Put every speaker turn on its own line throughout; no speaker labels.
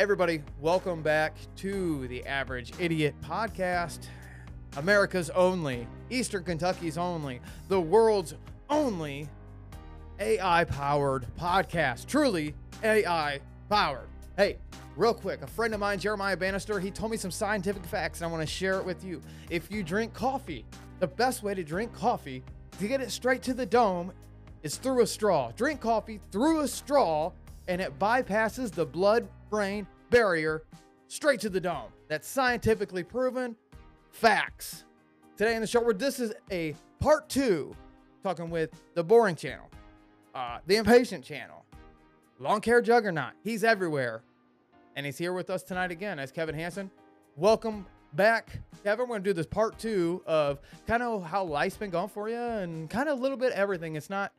everybody, welcome back to the Average Idiot Podcast, America's only, Eastern Kentucky's only, the world's only AI powered podcast. Truly AI powered. Hey, real quick, a friend of mine, Jeremiah Bannister, he told me some scientific facts and I want to share it with you. If you drink coffee, the best way to drink coffee to get it straight to the dome is through a straw. Drink coffee through a straw and it bypasses the blood brain barrier straight to the dome. That's scientifically proven facts. Today in the show, where this is a part two, talking with the Boring Channel, uh, the Impatient Channel, Long Hair Juggernaut. He's everywhere. And he's here with us tonight again as Kevin Hanson. Welcome back, Kevin. We're to do this part two of kind of how life's been going for you and kind of a little bit everything. It's not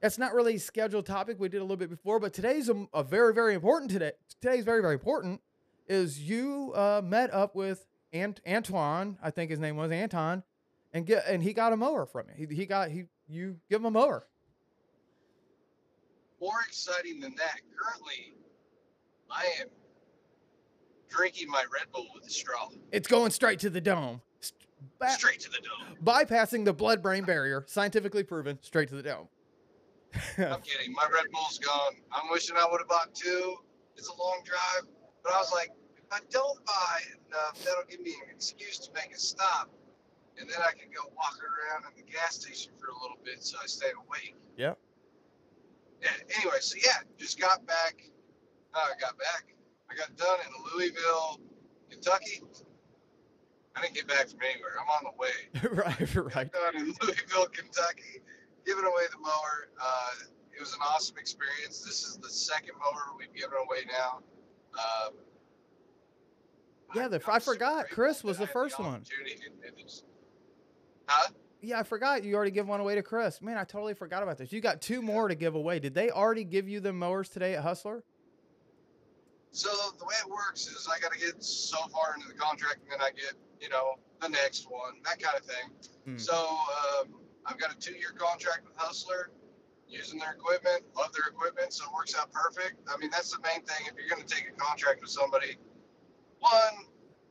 that's not really a scheduled topic. We did a little bit before, but today's a, a very, very important today. Today's very, very important. Is you uh, met up with Ant- Antoine, I think his name was Anton, and get and he got a mower from you. He, he got he you give him a mower.
More exciting than that, currently, I am drinking my Red Bull with a straw,
It's going straight to the dome, ba-
straight to the dome.
bypassing the blood-brain barrier, scientifically proven, straight to the dome.
I'm kidding. My Red Bull's gone. I'm wishing I would have bought two. It's a long drive, but I was like, if I don't buy enough, that'll give me an excuse to make a stop, and then I can go walk around in the gas station for a little bit so I stay awake.
Yep.
Yeah. Anyway, so yeah, just got back. Uh, I got back. I got done in Louisville, Kentucky. I didn't get back from anywhere. I'm on the way.
right, right.
Got done in Louisville, Kentucky, giving away the mower. Uh, it was an awesome experience. This is the second mower we've given away now. Um,
Yeah, the- I forgot. Chris was the first one.
it was- Huh?
Yeah, I forgot you already give one away to Chris. Man, I totally forgot about this. You got two more to give away. Did they already give you the mowers today at Hustler?
So the way it works is I got to get so far into the contract, and then I get, you know, the next one, that kind of thing.
Hmm.
So um, I've got a two-year contract with Hustler, using their equipment, love their equipment, so it works out perfect. I mean, that's the main thing. If you're going to take a contract with somebody, one,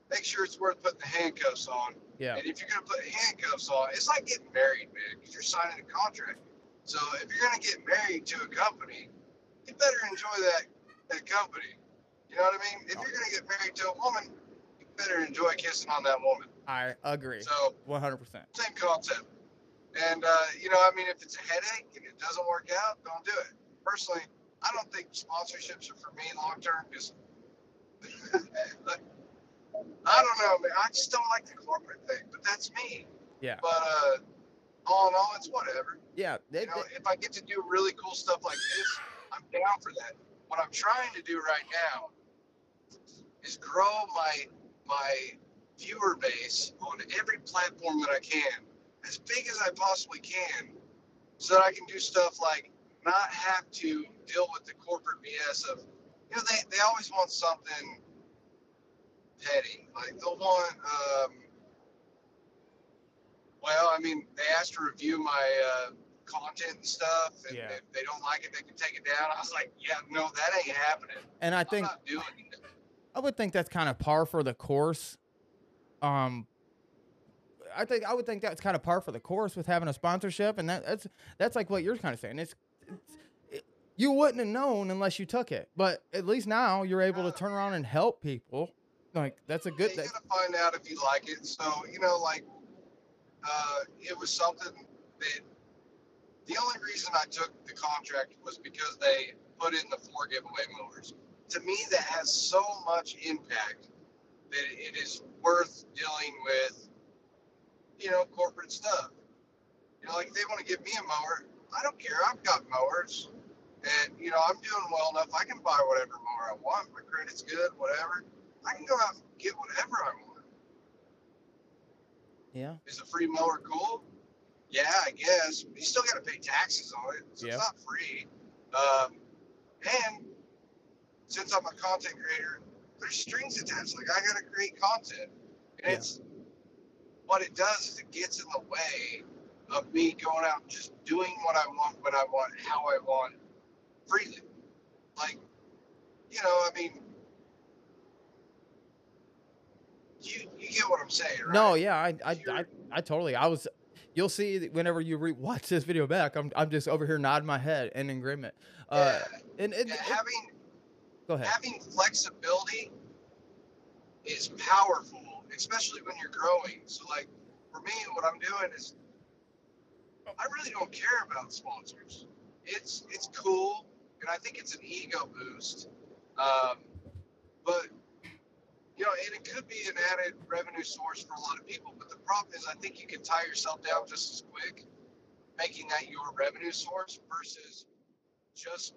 make sure it's worth putting the handcuffs on.
Yeah.
And if you're going to put handcuffs on, it's like getting married, man, because you're signing a contract. So if you're going to get married to a company, you better enjoy that that company. You know what I mean? If you're going to get married to a woman, you better enjoy kissing on that woman.
I agree.
So
100%.
same concept. And uh, you know, I mean, if it's a headache and it doesn't work out, don't do it. Personally, I don't think sponsorships are for me long term because I don't know, man. I just don't like the corporate thing, but that's me.
Yeah.
But uh, all in all, it's whatever.
Yeah. They,
You know,
they-
if I get to do really cool stuff like this, I'm down for that. What I'm trying to do right now is grow my my viewer base on every platform that I can, as big as I possibly can, so that I can do stuff like not have to deal with the corporate BS of, you know, they, they always want something petty. Like they'll want, um, well, I mean, they asked to review my uh, content and stuff, and
Yeah.
if they don't like it, they can take it down. I was like, yeah, no, that ain't happening.
and I think
not doing it.
I would think that's kind of par for the course. Um, I think I would think that's kind of par for the course with having a sponsorship, and that, that's that's like what you're kind of saying. It's, it's it, you wouldn't have known unless you took it, but at least now you're able to turn around and help people. Like that's a good.
Yeah, you gotta find out if you like it. So you know, like, uh, it was something that the only reason I took the contract was because they put in the four giveaway mowers. To me, that has so much impact that it is worth dealing with, you know, corporate stuff. You know, like if they want to give me a mower, I don't care. I've got mowers, and you know, I'm doing well enough. I can buy whatever mower I want. My credit's good, whatever. I can go out and get whatever I want.
yeah,
Is a free mower cool? Yeah, I guess. You still got to pay taxes on it, so it's not free. Um, and since I'm a content creator, there's strings attached. Like I got to create content, and
Yeah.
it's what it does is it gets in the way of me going out and just doing what I want, when I want, how I want, freely. Like, you know, I mean, you you get what I'm saying, right?
No, yeah, I I, I, I totally. I was. You'll see whenever you rewatch this video back. I'm I'm just over here nodding my head in agreement. Uh,
yeah.
and, and, and
having
go ahead.
Having flexibility is powerful especially when you're growing. So, like for me, what I'm doing is I really don't care about sponsors. It's it's cool, and I think it's an ego boost. Um, but you know, and it could be an added revenue source for a lot of people. But the problem is, I think you can tie yourself down just as quick, making that your revenue source versus just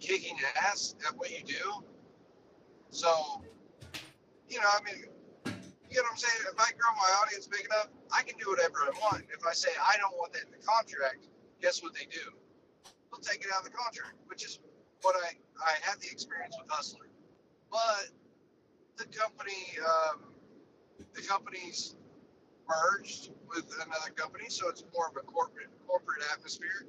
kicking ass at what you do. So, you know, I mean, you know what I'm saying? If I grow my audience big enough, I can do whatever I want. If I say I don't want that in the contract, guess what they do? They'll take it out of the contract, which is what I I had the experience with Hustler. But the company, um, the company's merged with another company, so it's more of a corporate corporate atmosphere.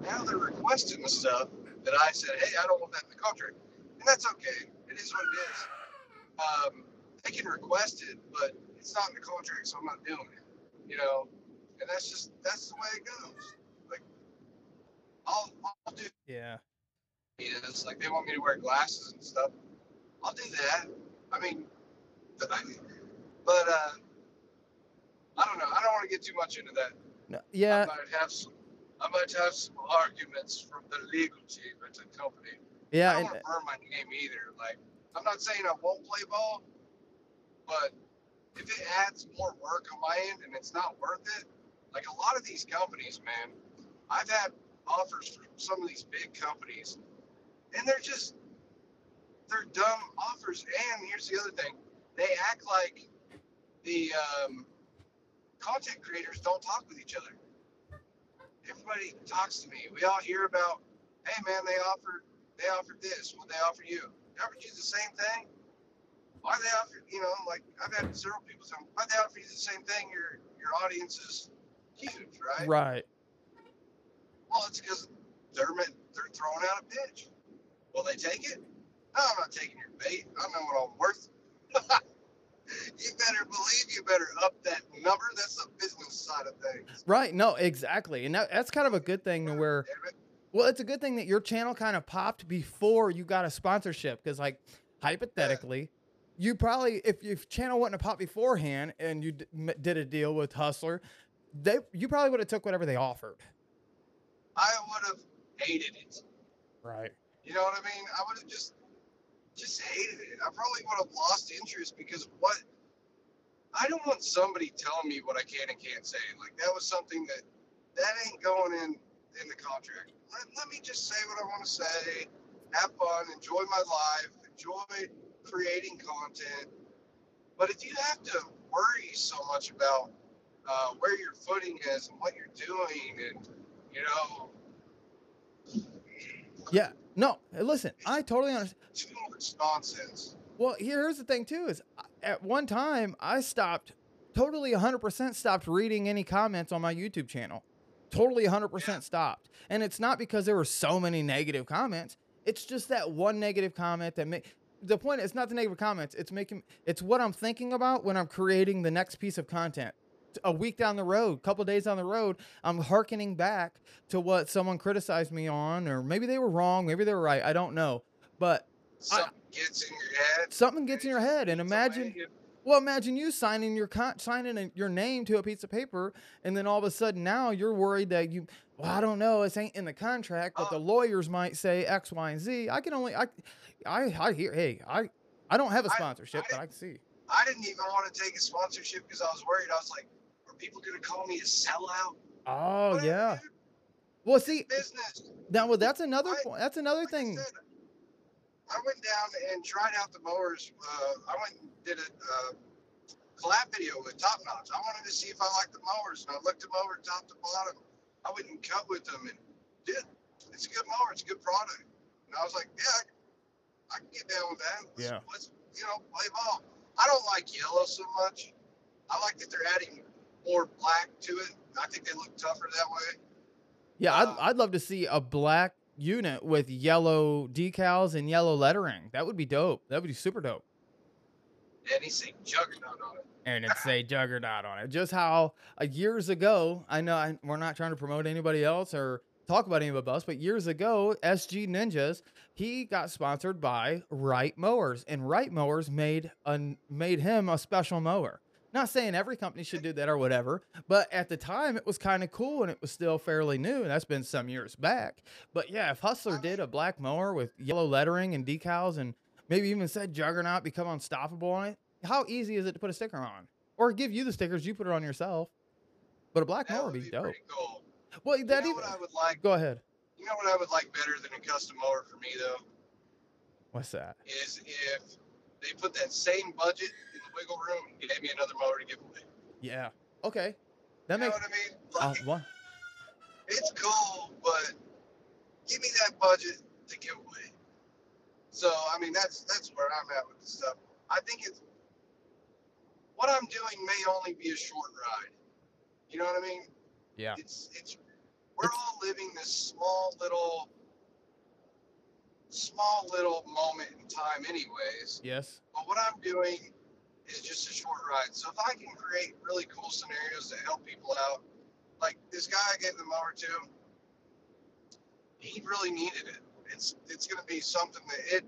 Now they're requesting the stuff that I said, hey, I don't want that in the contract, and that's okay. It is what it is. Um, they can request it, but it's not in the contract, so I'm not doing it. You know, and that's just that's the way it goes. Like, I'll I'll do
Yeah.
It's like they want me to wear glasses and stuff. I'll do that. I mean, but, I, but uh, I don't know. I don't want to get too much into that.
No,
I might have some. I might have some arguments from the legal team at the company. Yeah. I
Yeah.
don't
And,
want to burn my name either. Like, I'm not saying I won't play ball, but if it adds more work on my end and it's not worth it, like a lot of these companies, man, I've had offers from some of these big companies, and they're just they're dumb offers. And here's the other thing: they act like the um, content creators don't talk with each other. Everybody talks to me. We all hear about, hey man, they offered they offered this. What they offer you? They offered you the same thing. Why they offer? You know, like I've had several people tell me, why they offer you the same thing? Your your audience is huge, right?
right.
Well, it's because they're meant- they're throwing out a pitch. Will they take it? No, I'm not taking your bait. I know what I'm worth. you better believe you better up that number. That's the business side of things.
Right. No, exactly. And that, that's kind of a good thing to where, well, it's a good thing that your channel kind of popped before you got a sponsorship. Cause like hypothetically, you probably, if your channel wouldn't have popped beforehand and you did a deal with Hustler, they, you probably would have took whatever they offered.
I would have hated it.
Right.
You know what I mean? I would have just just hated it. I probably would have lost interest because what I don't want somebody telling me what I can and can't say. Like that was something that that ain't going in in the contract. Let, let me just say what I want to say, have fun, enjoy my life, enjoy creating content. But if you have to worry so much about uh, where your footing is and what you're doing, and you know,
Yeah. No, listen, I totally understand.
too much nonsense.
Well, here's the thing too: is at one time I stopped, totally 100% stopped reading any comments on my YouTube channel. Totally 100%
Yeah.
stopped, and it's not because there were so many negative comments. It's just that one negative comment that make the point. It's not the negative comments. It's making it's what I'm thinking about when I'm creating the next piece of content. A week down the road, a couple days down the road, I'm hearkening back to what someone criticized me on, or maybe they were wrong, maybe they were right. I don't know, but
Something gets in your head.
something gets in your head and
It's a way
imagine well imagine you signing your con- signing a- your name to a piece of paper and then all of a sudden now you're worried that you well i don't know this ain't in the contract but the
Uh.
lawyers might say x y and z i can only i i, I hear hey i i don't have a sponsorship
I-
but i can see
I didn't even want to take a sponsorship because I was worried. I was like, are people going to call me a sellout?
oh
Whatever,
yeah
dude,
well see
Business.
now well that's another
I-
point that's another
Like I
thing
said, I went down and tried out the mowers. Uh, I went and did a uh, collab video with Top Notch. I wanted to see if I liked the mowers, and I looked them over top to bottom. I went and cut with them, and dude, it's a good mower. It's a good product. And I was like, yeah, I, I can get down with that. Let's,
Yeah.
let's you know play ball. I don't like yellow so much. I like that they're adding more black to it. I think they look tougher that way.
yeah I'd,
uh,
I'd love to see a black unit with yellow decals and yellow lettering that would be dope that would be super dope
And he's saying juggernaut on it.
and it say Juggernaut on it. Just how uh, years ago, I know I, we're not trying to promote anybody else or talk about any anybody else, but years ago, SG Ninjas, he got sponsored by Wright Mowers, and Wright Mowers made a, made him a special mower. Not saying every company should do that or whatever, but at the time it was kind of cool and it was still fairly new, and that's been some years back. But yeah, if Hustler did a black mower with yellow lettering and decals and maybe even said Juggernaut become unstoppable on it, how easy is it to put a sticker on? Or give you the stickers, you put it on yourself. But a black
That
mower
would be
be dope.
cool.
Well,
You
that even
what I would like?
go ahead.
You know what I would like better than a custom mower for me though
What's that?
is if they put that same budget wiggle room and gave me another mower to give away.
Yeah. Okay. That
you know
makes
what I mean?
uh, what?
it's cool, but give me that budget to give away. So I mean that's that's where I'm at with this stuff. I think it's what I'm doing may only be a short ride. You know what I mean?
Yeah.
It's it's we're
It's-
all living this small little small little moment in time anyways.
Yes.
But what I'm doing is just a short ride. So if I can create really cool scenarios that help people out, like this guy I gave the mower to, he really needed it. It's it's going to be something that it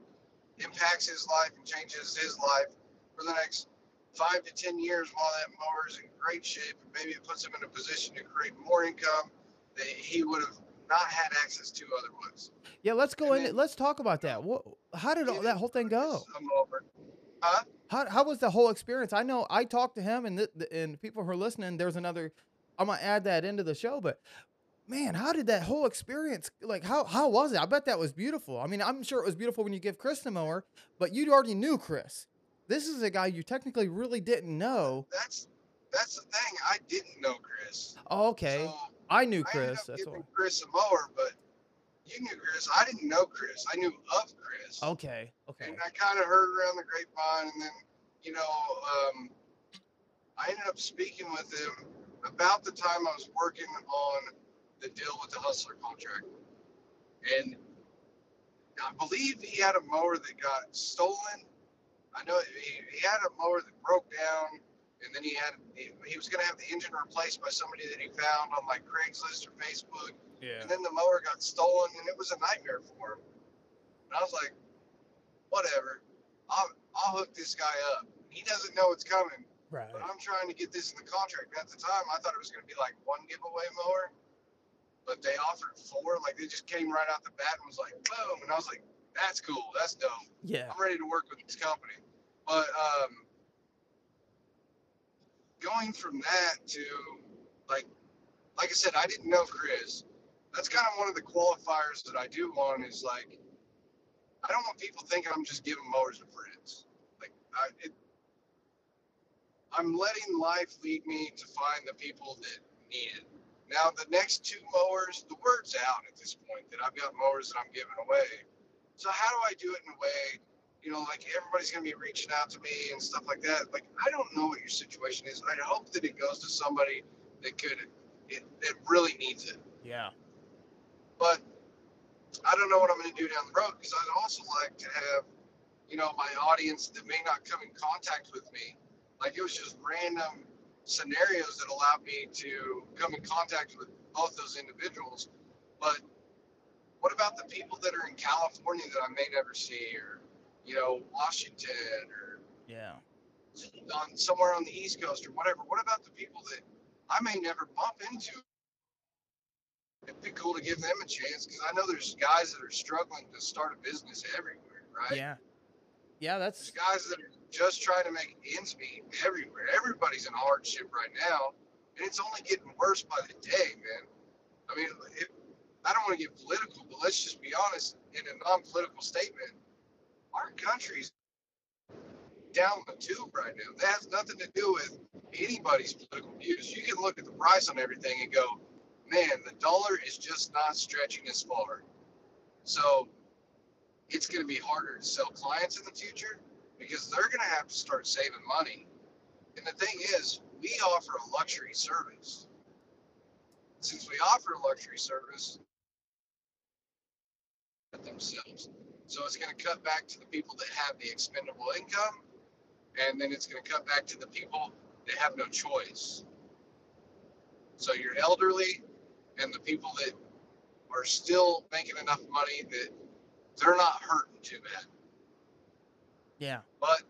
impacts his life and changes his life for the next five to ten years while that mower is in great shape. And maybe it puts him in a position to create more income that he would have not had access to otherwise.
Yeah. Let's go
And
in.
then-
Let's talk about that. What? How did all, that whole thing go?
Huh?
How how was the whole experience? I know I talked to him and and people who are listening. There's another. I'm gonna add that into the show, but man, how did that whole experience like? How how was it? I bet that was beautiful. I mean, I'm sure it was beautiful when you give Chris the mower, but you already knew Chris. This is a guy you technically really didn't know.
That's that's the thing. I didn't know Chris.
Oh, okay,
So
I knew
I
Chris.
up
That's
giving
all.
Chris a mower, but you knew Chris. I didn't know Chris. I knew of Chris.
Okay, okay.
And I kind of heard around the grapevine, and then, you know, um, I ended up speaking with him about the time I was working on the deal with the Hustler contract. And I believe he had a mower that got stolen. I know he, he had a mower that broke down, and then he had he, he was going to have the engine replaced by somebody that he found on like Craigslist or Facebook.
Yeah.
And then the mower got stolen, and it was a nightmare for him. And I was like, whatever, I'll, I'll hook this guy up. He doesn't know it's coming,
Right.
but I'm trying to get this in the contract. At the time, I thought it was going to be like one giveaway mower, but they offered four. Like they just came right out the bat and was like, boom. And I was like, that's cool. That's dope.
Yeah.
I'm ready to work with this company. But um, going from that to like, like I said, I didn't know Chris. That's kind of one of the qualifiers that I do want is like, I don't want people thinking I'm just giving mowers to friends. Like, I, it, I'm letting life lead me to find the people that need it. Now, the next two mowers, the word's out at this point that I've got mowers that I'm giving away. So how do I do it in a way, you know, like everybody's gonna be reaching out to me and stuff like that. Like I don't know what your situation is. I hope that it goes to somebody that could, it, that really needs it.
Yeah.
But I don't know what I'm gonna do down the road because I'd also like to have, you know, my audience that may not come in contact with me. Like it was just random scenarios that allowed me to come in contact with both those individuals. But what about the people that are in California that I may never see, or you know, Washington, or
Yeah.
on somewhere on the East Coast, or whatever? What about the people that I may never bump into? It'd be cool to give them a chance because I know there's guys that are struggling to start a business everywhere, right?
Yeah. Yeah.
There's
That's
guys that are just trying to make ends meet everywhere. Everybody's in hardship right now, and it's only getting worse by the day, man. I mean, it, I don't want to get political, but let's just be honest. In a non-political statement, our country's down the tube right now. That has nothing to do with anybody's political views. You can look at the price on everything and go, man, the dollar is just not stretching as far. So it's going to be harder to sell clients in the future because they're going to have to start saving money. And the thing is, we offer a luxury service. Since we offer a luxury service themselves. So it's going to cut back to the people that have the expendable income, and then it's going to cut back to the people that have no choice. So your elderly and the people that are still making enough money that they're not hurting too bad.
Yeah.
But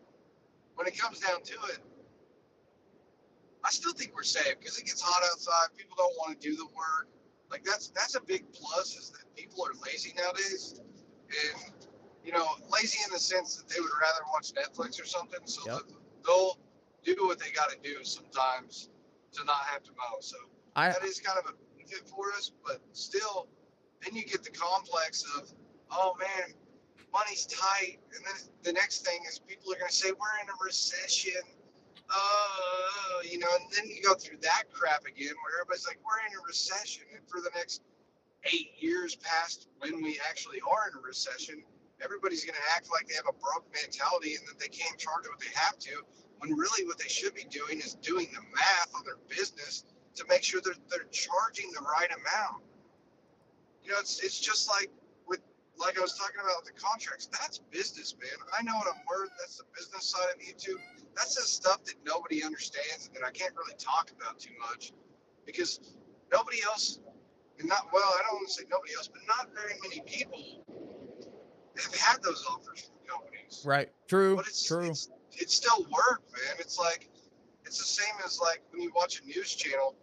when it comes down to it, I still think we're safe because it gets hot outside. People don't want to do the work. Like that's that's a big plus is that people are lazy nowadays, and you know lazy in the sense that they would rather watch Netflix or something. So
Yep.
they'll do what they got to do sometimes to not have to mow. So
I
that is kind of a benefit for us, but still, then you get the complex of, oh man, money's tight, and then the next thing is people are going to say we're in a recession. Oh, you know, and then you go through that crap again, where everybody's like, we're in a recession, and for the next eight years past when we actually are in a recession, everybody's going to act like they have a broke mentality and that they can't charge what they have to, when really what they should be doing is doing the math on their business to make sure that they're charging the right amount. You know, it's it's just like with like I was talking about with the contracts. That's business, man. I know what I'm worth. That's the business side of YouTube. That's the stuff that nobody understands and that I can't really talk about too much because nobody else, and not well, I don't want to say nobody else, but not very many people have had those offers from companies.
right. True.
But it's,
True.
it's it's still work, man. It's like it's the same as like when you watch a news channel.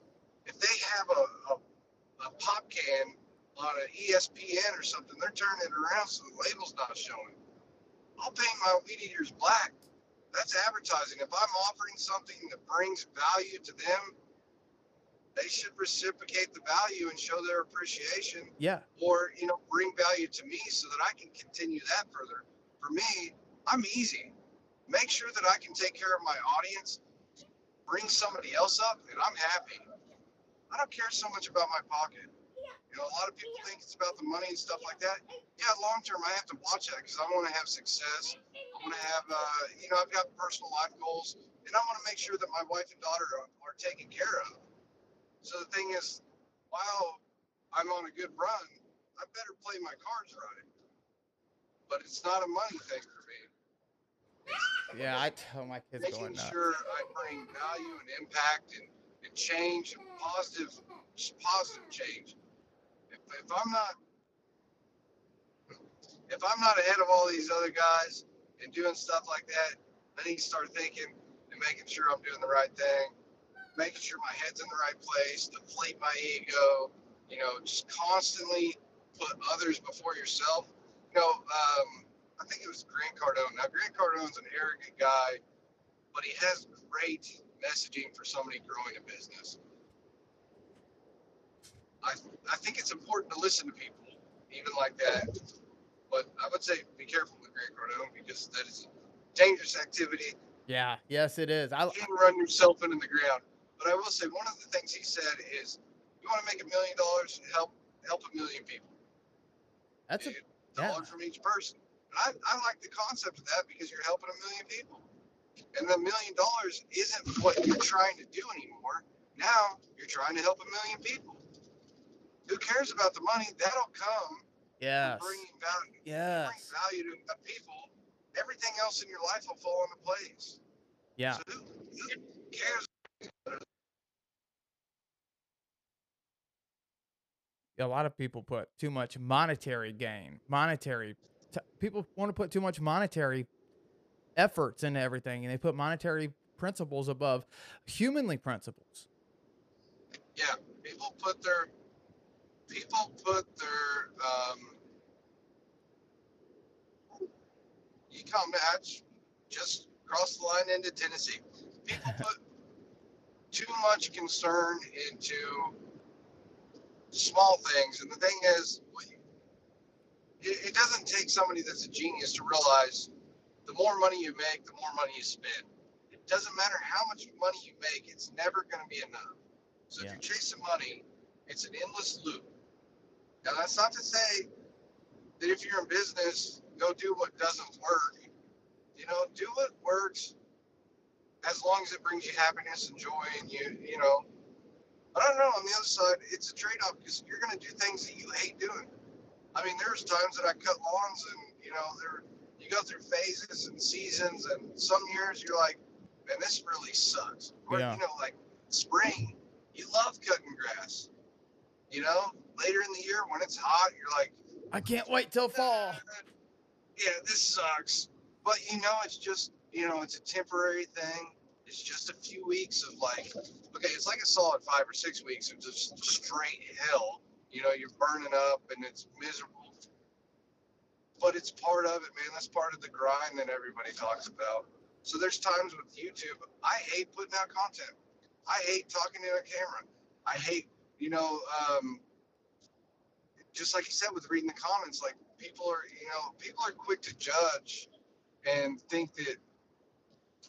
If they have a, a, a pop can on an ESPN or something, they're turning it around so the label's not showing. I'll paint my weed eaters black. That's advertising. If I'm offering something that brings value to them, they should reciprocate the value and show their appreciation
Yeah.
or you know bring value to me so that I can continue that further. For me, I'm easy. Make sure that I can take care of my audience, bring somebody else up, and I'm happy. I don't care so much about my pocket. You know, a lot of people think it's about the money and stuff like that. Yeah, long term, I have to watch that because I want to have success. I want to have, uh, you know, I've got personal life goals, and I want to make sure that my wife and daughter are, are taken care of. So the thing is, while I'm on a good run, I better play my cards right. But it's not a money thing for me.
Yeah. I tell my kids going
Making
nuts.
sure I bring value and impact and, and change and positive, positive change. If, if I'm not, if I'm not ahead of all these other guys and doing stuff like that, I need to start thinking and making sure I'm doing the right thing, making sure my head's in the right place, deflate my ego, you know, just constantly put others before yourself. You know, um, I think it was Grant Cardone. Now, Grant Cardone's an arrogant guy, but he has great messaging for somebody growing a business. I, I think it's important to listen to people, even like that. But I would say be careful with Grant Cardone because that is a dangerous activity.
Yeah. Yes, it is. I.
You can run yourself into the ground. But I will say one of the things he said is, you want to make a million dollars, and help help a million people.
That's a.
dollar
yeah.
from each person. And I, I like the concept of that because you're helping a million people. And the million dollars isn't what you're trying to do anymore. Now you're trying to help a million people. Who cares about the money? That'll come Yeah. bringing value.
Yes.
Bring value to the people. Everything else in your life will fall into place.
Yeah.
So who, who cares?
a lot of people put too much monetary gain, monetary. T- people want to put too much monetary efforts into everything, and they put monetary principles above humanly principles.
Yeah, people put their people put their um, econ match just across the line into Tennessee. People put too much concern into small things, and the thing is, it, it doesn't take somebody that's a genius to realize the more money you make, the more money you spend. It doesn't matter how much money you make; it's never going to be enough. So
Yeah.
if you're chasing money, it's an endless loop. Now that's not to say that if you're in business, go do what doesn't work. You know, do what works as long as it brings you happiness and joy and you you know. I don't know, on the other side, it's a trade off because you're gonna do things that you hate doing. I mean, there's times that I cut lawns and you know, there you go through phases and seasons and some years you're like, man, this really sucks. Or
Yeah.
you know, like spring, you love cutting grass. You know, later in the year when it's hot, you're like,
I can't wait till fall.
yeah, this sucks. But you know, it's just you know, it's a temporary thing. It's just a few weeks of like, okay, it's like a solid five or six weeks of just straight hell. You know, you're burning up and it's miserable. But it's part of it, man. That's part of the grind that everybody talks about. So there's times with YouTube, I hate putting out content. I hate talking to a camera. I hate, you know, um, just like you said with reading the comments, like people are, you know, people are quick to judge and think that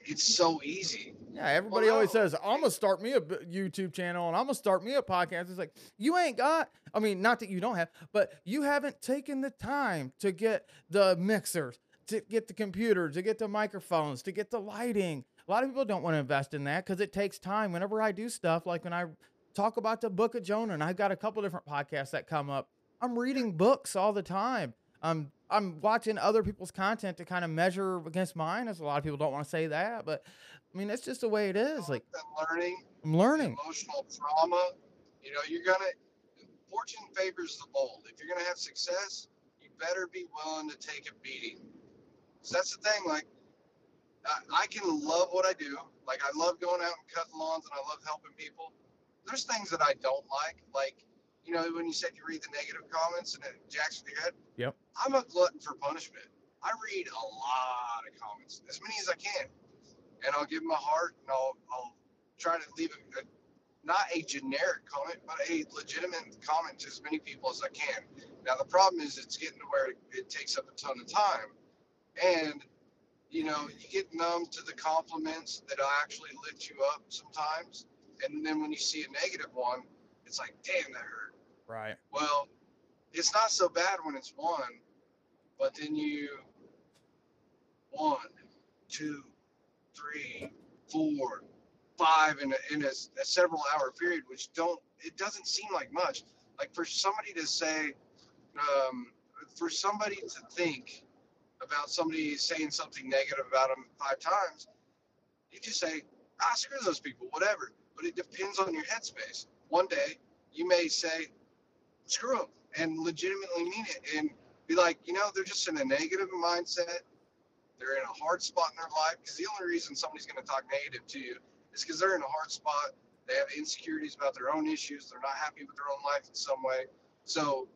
it's so easy.
Yeah, everybody
Well,
always says, I'm going to start me a YouTube channel and I'm going to start me a podcast. It's like, you ain't got, I mean, not that you don't have, but you haven't taken the time to get the mixers, to get the computer, to get the microphones, to get the lighting. A lot of people don't want to invest in that because it takes time. Whenever I do stuff, like when I talk about the book of Jonah, and I've got a couple different podcasts that come up, I'm reading books all the time. I'm I'm watching other people's content to kind of measure against mine, as a lot of people don't want to say that, but I mean, it's just the way it is. Like
that learning,
I'm learning.
emotional trauma, you know, you're gonna. Fortune favors the bold. If you're gonna have success, you better be willing to take a beating. So that's the thing. Like, I, I can love what I do. Like, I love going out and cutting lawns, and I love helping people. There's things that I don't like, like you know, when you said you read the negative comments and it jacks with your head.
Yep.
I'm a glutton for punishment. I read a lot of comments, as many as I can, and I'll give them a heart, and I'll I'll try to leave a, a not a generic comment, but a legitimate comment to as many people as I can. Now the problem is it's getting to where it, it takes up a ton of time, and you know you get numb to the compliments that actually lift you up sometimes, and then when you see a negative one, it's like, damn, that hurt.
Right.
Well, it's not so bad when it's one, but then you one, two, three, four, five in a, in a, a several hour period, which don't it doesn't seem like much. Like for somebody to say, um, for somebody to think about somebody saying something negative about them five times, you just say, ah, screw those people, whatever. But it depends on your headspace. One day you may say, screw them, and legitimately mean it, and be like, you know, they're just in a negative mindset. They're in a hard spot in their life because the only reason somebody's going to talk negative to you is because they're in a hard spot. They have insecurities about their own issues. They're not happy with their own life in some way. So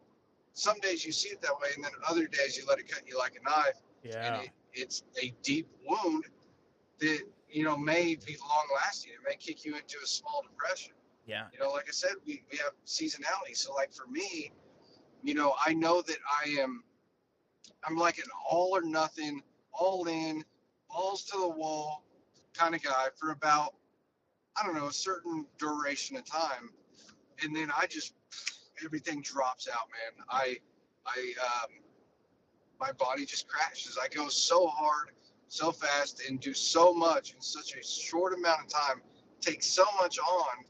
some days you see it that way, and then other days you let it cut you like a knife,
Yeah.
and it, it's a deep wound that you know may be long lasting. It may kick you into a small depression
Yeah.
you know, like I said, we, we have seasonality. So like for me, you know, I know that I am I'm like an all or nothing, all in, balls to the wall kind of guy for about I don't know, a certain duration of time. And then I just everything drops out, man. I I um my body just crashes. I go so hard, so fast and do so much in such a short amount of time, take so much on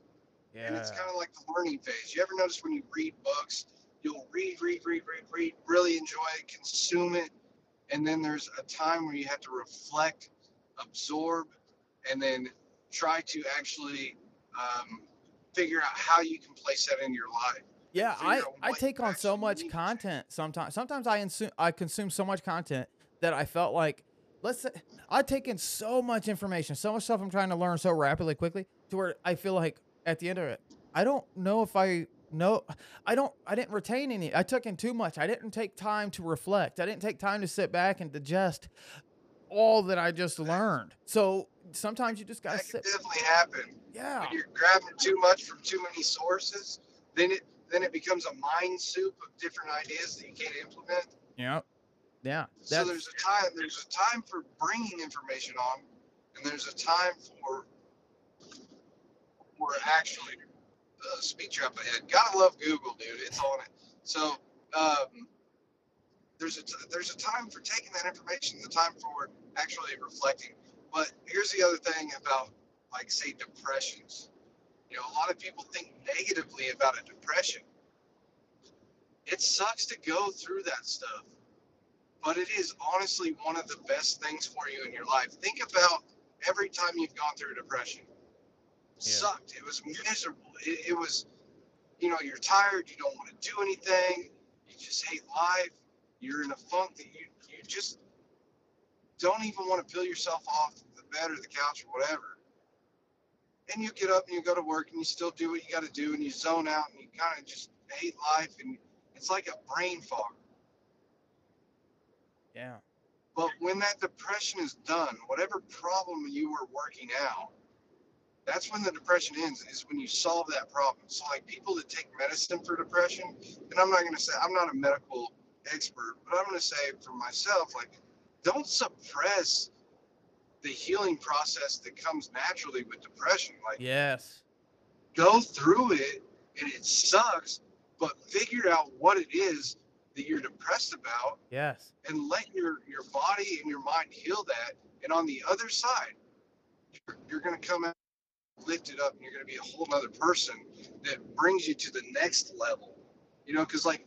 and it's kind of like the learning phase. You ever notice when you read books, you'll read, read, read, read, read, really enjoy it, consume it, and then there's a time where you have to reflect, absorb, and then try to actually um, figure out how you can place that in your life.
Yeah, I, I take on so much
need
content sometimes. Sometimes I insu- I consume so much content that I felt like let's say I take in so much information, so much stuff I'm trying to learn so rapidly quickly to where I feel like at the end of it, I don't know if I know I don't I didn't retain any. I took in too much. I didn't take time to reflect. I didn't take time to sit back and digest all that I just learned. So sometimes you just gotta
That can definitely happen.
Yeah.
When you're grabbing too much from too many sources, then it then it becomes a mind soup of different ideas that you can't implement.
Yeah. Yeah.
So there's a time there's a time for bringing information on, and there's a time for for actually uh, speed trap ahead. Gotta love Google, dude. It's on it. So um, there's a t- there's a time for taking that information, the time for actually reflecting. But here's the other thing about like say depressions. You know, a lot of people think negatively about a depression. It sucks to go through that stuff but it is honestly one of the best things for you in your life. Think about every time you've gone through a depression. Sucked. It was miserable. It, it was, you know, you're tired. You don't want to do anything. You just hate life. You're in a funk that you you just don't even want to peel yourself off the bed or the couch or whatever. And you get up and you go to work and you still do what you got to do and you zone out and you kind of just hate life and it's like a brain fog.
Yeah.
But when that depression is done, whatever problem you were working out, that's when the depression ends, is when you solve that problem. So, like people that take medicine for depression, and I'm not going to say, I'm not a medical expert, but I'm going to say for myself, like, don't suppress the healing process that comes naturally with depression. Like,
Yes.
go through it and it sucks, but figure out what it is that you're depressed about
Yes.
and let your your body and your mind heal that and on the other side you're, you're going to come out lifted up and you're going to be a whole nother person that brings you to the next level you know because like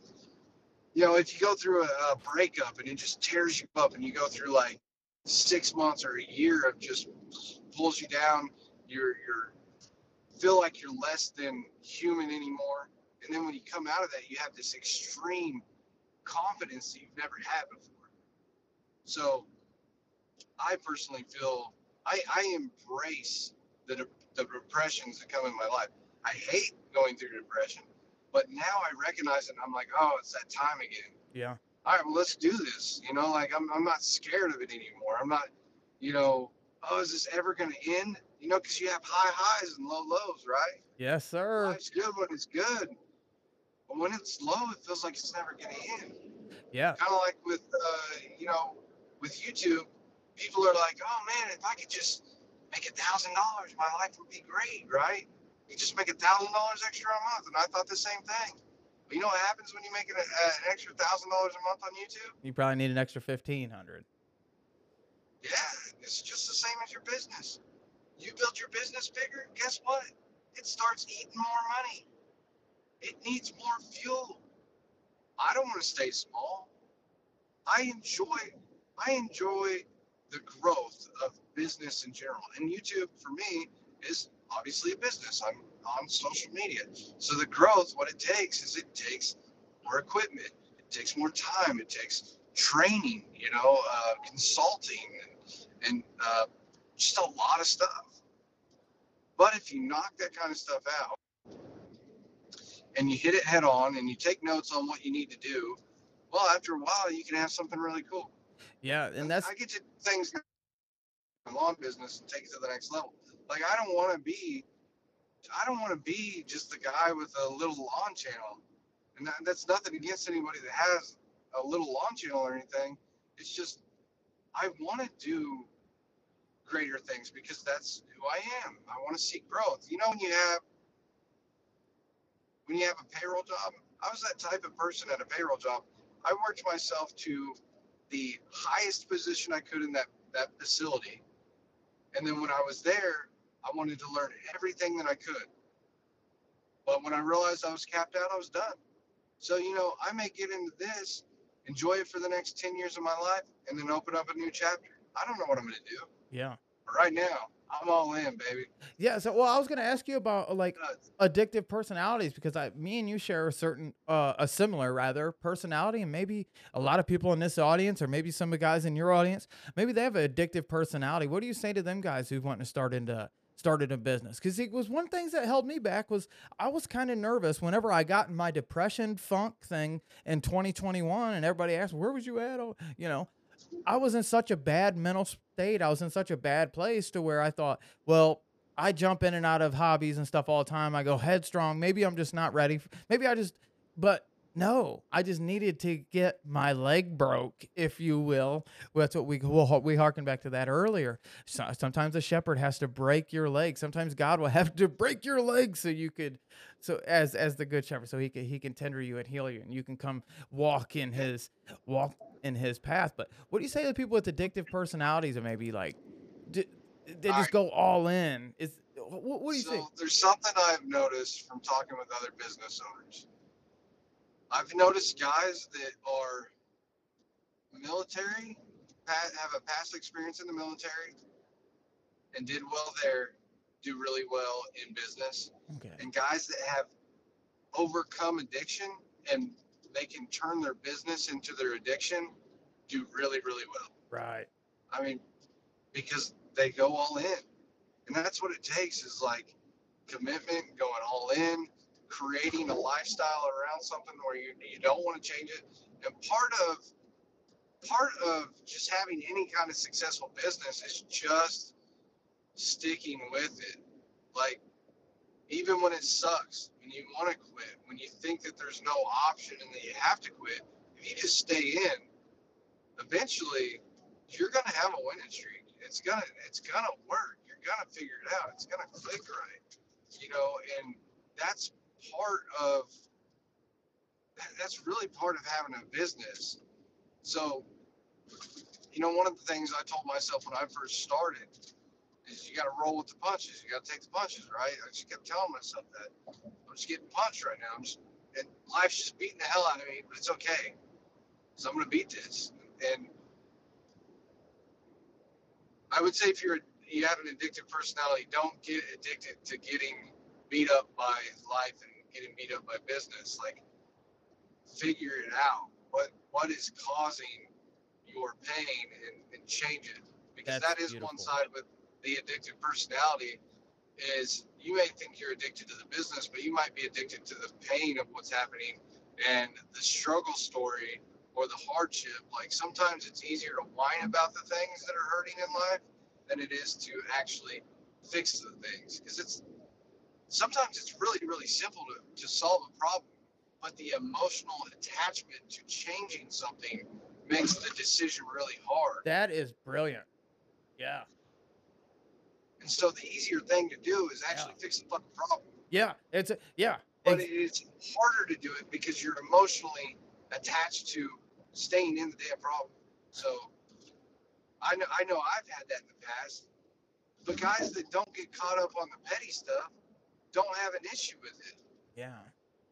you know if you go through a, a breakup and it just tears you up and you go through like six months or a year of just pulls you down you're you're feel like you're less than human anymore and then when you come out of that you have this extreme confidence that you've never had before. So I personally feel I, I embrace the, the depressions that come in my life. I hate going through depression, but now I recognize it. And I'm like, oh, it's that time again.
Yeah.
All right, well, let's do this. You know, like I'm, I'm not scared of it anymore. I'm not, you know, oh, is this ever going to end? You know, because you have high highs and low lows, right?
Yes, sir.
Life's good when it's good. But when it's low, it feels like it's never going to end
Yeah.
kind of like with uh, you know with YouTube, people are like, oh man, if I could just make a thousand dollars, my life would be great, right? You just make a thousand dollars extra a month, and I thought the same thing. But you know what happens when you make an, uh, an extra thousand dollars a month on YouTube?
You probably need an extra fifteen hundred.
Yeah, it's just the same as your business. You build your business bigger, guess what? It starts eating more money. It needs more fuel. I don't want to stay small. I enjoy I enjoy the growth of business in general. And YouTube for me is obviously a business. I'm on social media. So the growth, what it takes is it takes more equipment. It takes more time. It takes training, you know, uh, consulting and, and uh, just a lot of stuff. But if you knock that kind of stuff out and you hit it head on and you take notes on what you need to do, well, after a while, you can have something really cool.
Yeah, and that's
I get to things in lawn business and take it to the next level. Like I don't want to be, I don't want to be just the guy with a little lawn channel, and that, that's nothing against anybody that has a little lawn channel or anything. It's just I want to do greater things because that's who I am. I want to see growth. You know, when you have when you have a payroll job, I was that type of person at a payroll job. I worked myself to the highest position I could in that, that facility. And then when I was there, I wanted to learn everything that I could. But when I realized I was capped out, I was done. So, you know, I may get into this, enjoy it for the next 10 years of my life, and then open up a new chapter. I don't know what I'm going to do.
yeah.
But right now, I'm all in, baby.
Yeah, so well, I was gonna ask you about uh, like addictive personalities because I, me and you share a certain, uh, a similar rather personality, and maybe a lot of people in this audience, or maybe some of the guys in your audience, maybe they have an addictive personality. What do you say to them guys who want to start into started a business? Because it was one thing that held me back was I was kind of nervous whenever I got in my depression funk thing in 2021, and everybody asked, "Where was you at?" Oh, you know. I was in such a bad mental state. I was in such a bad place to where I thought, well, I jump in and out of hobbies and stuff all the time. I go headstrong. Maybe I'm just not ready. f- Maybe I just, but no, I just needed to get my leg broke, if you will. That's what we we'll, we harken back to that earlier. So, sometimes a shepherd has to break your leg. Sometimes God will have to break your leg so you could, so as as the good shepherd, so he can he can tender you and heal you, and you can come walk in his walk in his path. But what do you say to people with addictive personalities, or maybe like, they just go all in? Is what, what do you
so
think?
there's something I've noticed from talking with other business owners. I've noticed guys that are military, have a past experience in the military, and did well there do really well in business.
Okay.
And guys that have overcome addiction and they can turn their business into their addiction do really, really well.
Right.
I mean, because they go all in. And that's what it takes is like commitment, going all in, creating a lifestyle around something where you, you don't want to change it. And part of part of just having any kind of successful business is just sticking with it. Like even when it sucks, when you want to quit, when you think that there's no option and that you have to quit, if you just stay in, eventually you're gonna have a winning streak. It's gonna it's gonna work. You're gonna figure it out. It's gonna click right. You know, and that's part of that's really part of having a business. So, you know, one of the things I told myself when I first started is you got to roll with the punches. You got to take the punches, right? I just kept telling myself that. I'm just getting punched right now. I'm just, and life's just beating the hell out of me, but it's okay. So I'm going to beat this. And I would say if you're you have an addictive personality, don't get addicted to getting beat up by life and getting beat up by business. Like, figure it out. What what is causing your pain and, and change it? Because
That's
that is one side with the addictive personality is you may think you're addicted to the business, but you might be addicted to the pain of what's happening and the struggle story or the hardship. Like sometimes it's easier to whine about the things that are hurting in life than it is to actually fix the things. Because it's sometimes it's really, really simple to, to solve a problem, but the emotional attachment to changing something makes the decision really hard.
That is brilliant. Yeah.
And so the easier thing to do is actually
Yeah.
fix the fucking problem.
Yeah. It's a, yeah.
But
ex-
it is harder to do it because you're emotionally attached to staying in the damn problem. So I know I know I've had that in the past. But guys that don't get caught up on the petty stuff don't have an issue with it.
Yeah.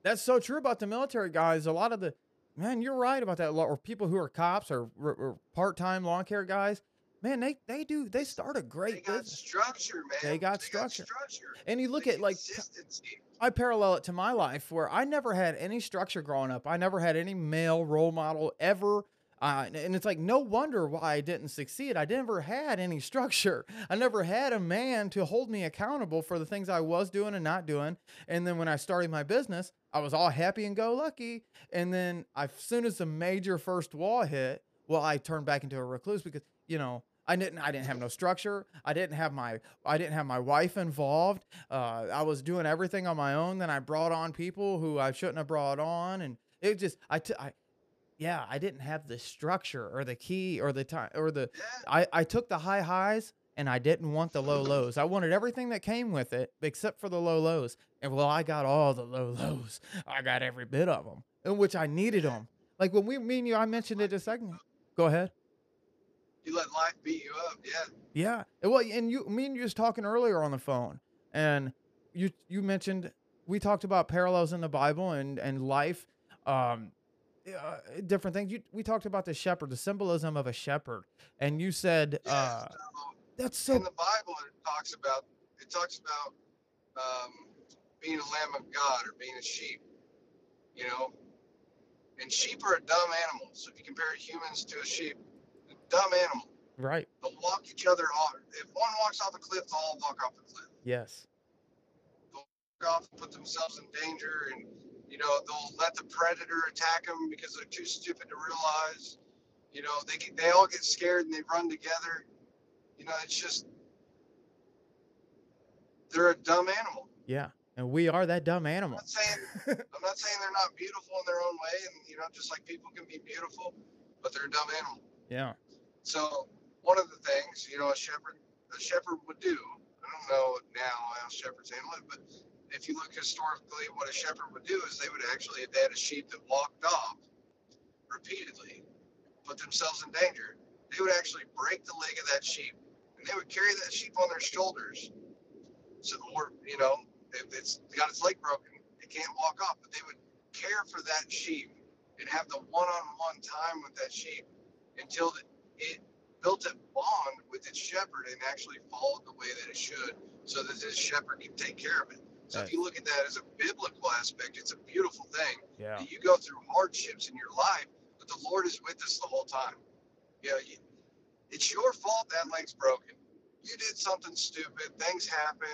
That's so true about the military guys. A lot of the man, you're right about that. A lot or people who are cops or, or, part-time lawn care guys. Man, they they do they start a great.
They got
business.
structure, man.
They got structure.
structure.
And you look
They
at like. I parallel it to my life where I never had any structure growing up. I never had any male role model ever. Uh, and it's like no wonder why I didn't succeed. I never had any structure. I never had a man to hold me accountable for the things I was doing and not doing. And then when I started my business, I was all happy and go lucky. And then as soon as the major first wall hit, well, I turned back into a recluse because you know I didn't I didn't have no structure. I didn't have my I didn't have my wife involved. Uh, I was doing everything on my own. Then I brought on people who I shouldn't have brought on, and it just I t- I yeah I didn't have the structure or the key or the time or the
Yeah.
I I took the high highs and I didn't want the low lows. I wanted everything that came with it except for the low lows. And well, I got all the low lows. I got every bit of them, in which I needed them. Like when we me and you, I mentioned it a second. Go ahead.
You let life beat you up, yeah.
Yeah. Well, and you, me and you was talking earlier on the phone, and you you mentioned we talked about parallels in the Bible and and life, um, uh, different things. You we talked about the shepherd, the symbolism of a shepherd, and you said uh, that's so
in the Bible, it talks about it talks about um, being a lamb of God or being a sheep. You know, and sheep are a dumb animal. So if you compare humans to a sheep, a dumb animal.
right.
They'll walk each other off. If one walks off the cliff, they'll all walk off the cliff.
Yes.
They'll walk off and put themselves in danger, and you know they'll let the predator attack them because they're too stupid to realize. You know, they get, they all get scared and they run together. You know, it's just they're a dumb animal.
Yeah. And we are that dumb
I'm
animal.
not saying I'm not saying they're not beautiful in their own way, and you know, just like people can be beautiful, but they're a dumb animal.
Yeah.
So one of the things, you know, a shepherd a shepherd would do. I don't know now how shepherds handle it, but if you look historically, what a shepherd would do is they would actually, if they had a sheep that walked off repeatedly, put themselves in danger, they would actually break the leg of that sheep, and they would carry that sheep on their shoulders. So, the or you know, if it's got its leg broken, it can't walk off, but they would care for that sheep and have the one-on-one time with that sheep until it built a bond with its shepherd and actually followed the way that it should so that this shepherd can take care of it. So if you look at that as a biblical aspect, it's a beautiful thing.
Yeah.
You go through hardships in your life, but the Lord is with us the whole time. Yeah, you, it's your fault that leg's broken. You did something stupid. Things happen.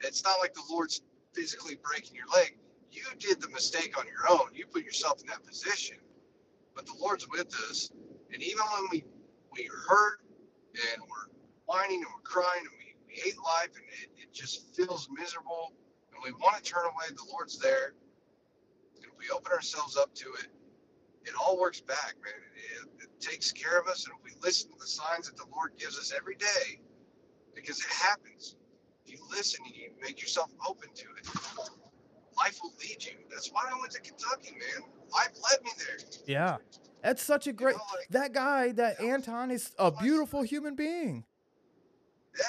It's not like the Lord's physically breaking your leg. You did the mistake on your own. You put yourself in that position. But the Lord's with us. And even when we, we hurt and we're whining and we're crying and we, we hate life and it, it just feels miserable we want to turn away, the Lord's there. And if we open ourselves up to it, it all works back, man. It, it, takes care of us. And if we listen to the signs that the Lord gives us every day, because it happens, if you listen and you make yourself open to it, life will lead you. That's why I went to Kentucky, man. Life led me there.
Yeah. That's such a great.
You know, like,
that guy, that Anton, is a beautiful human being.
yeah,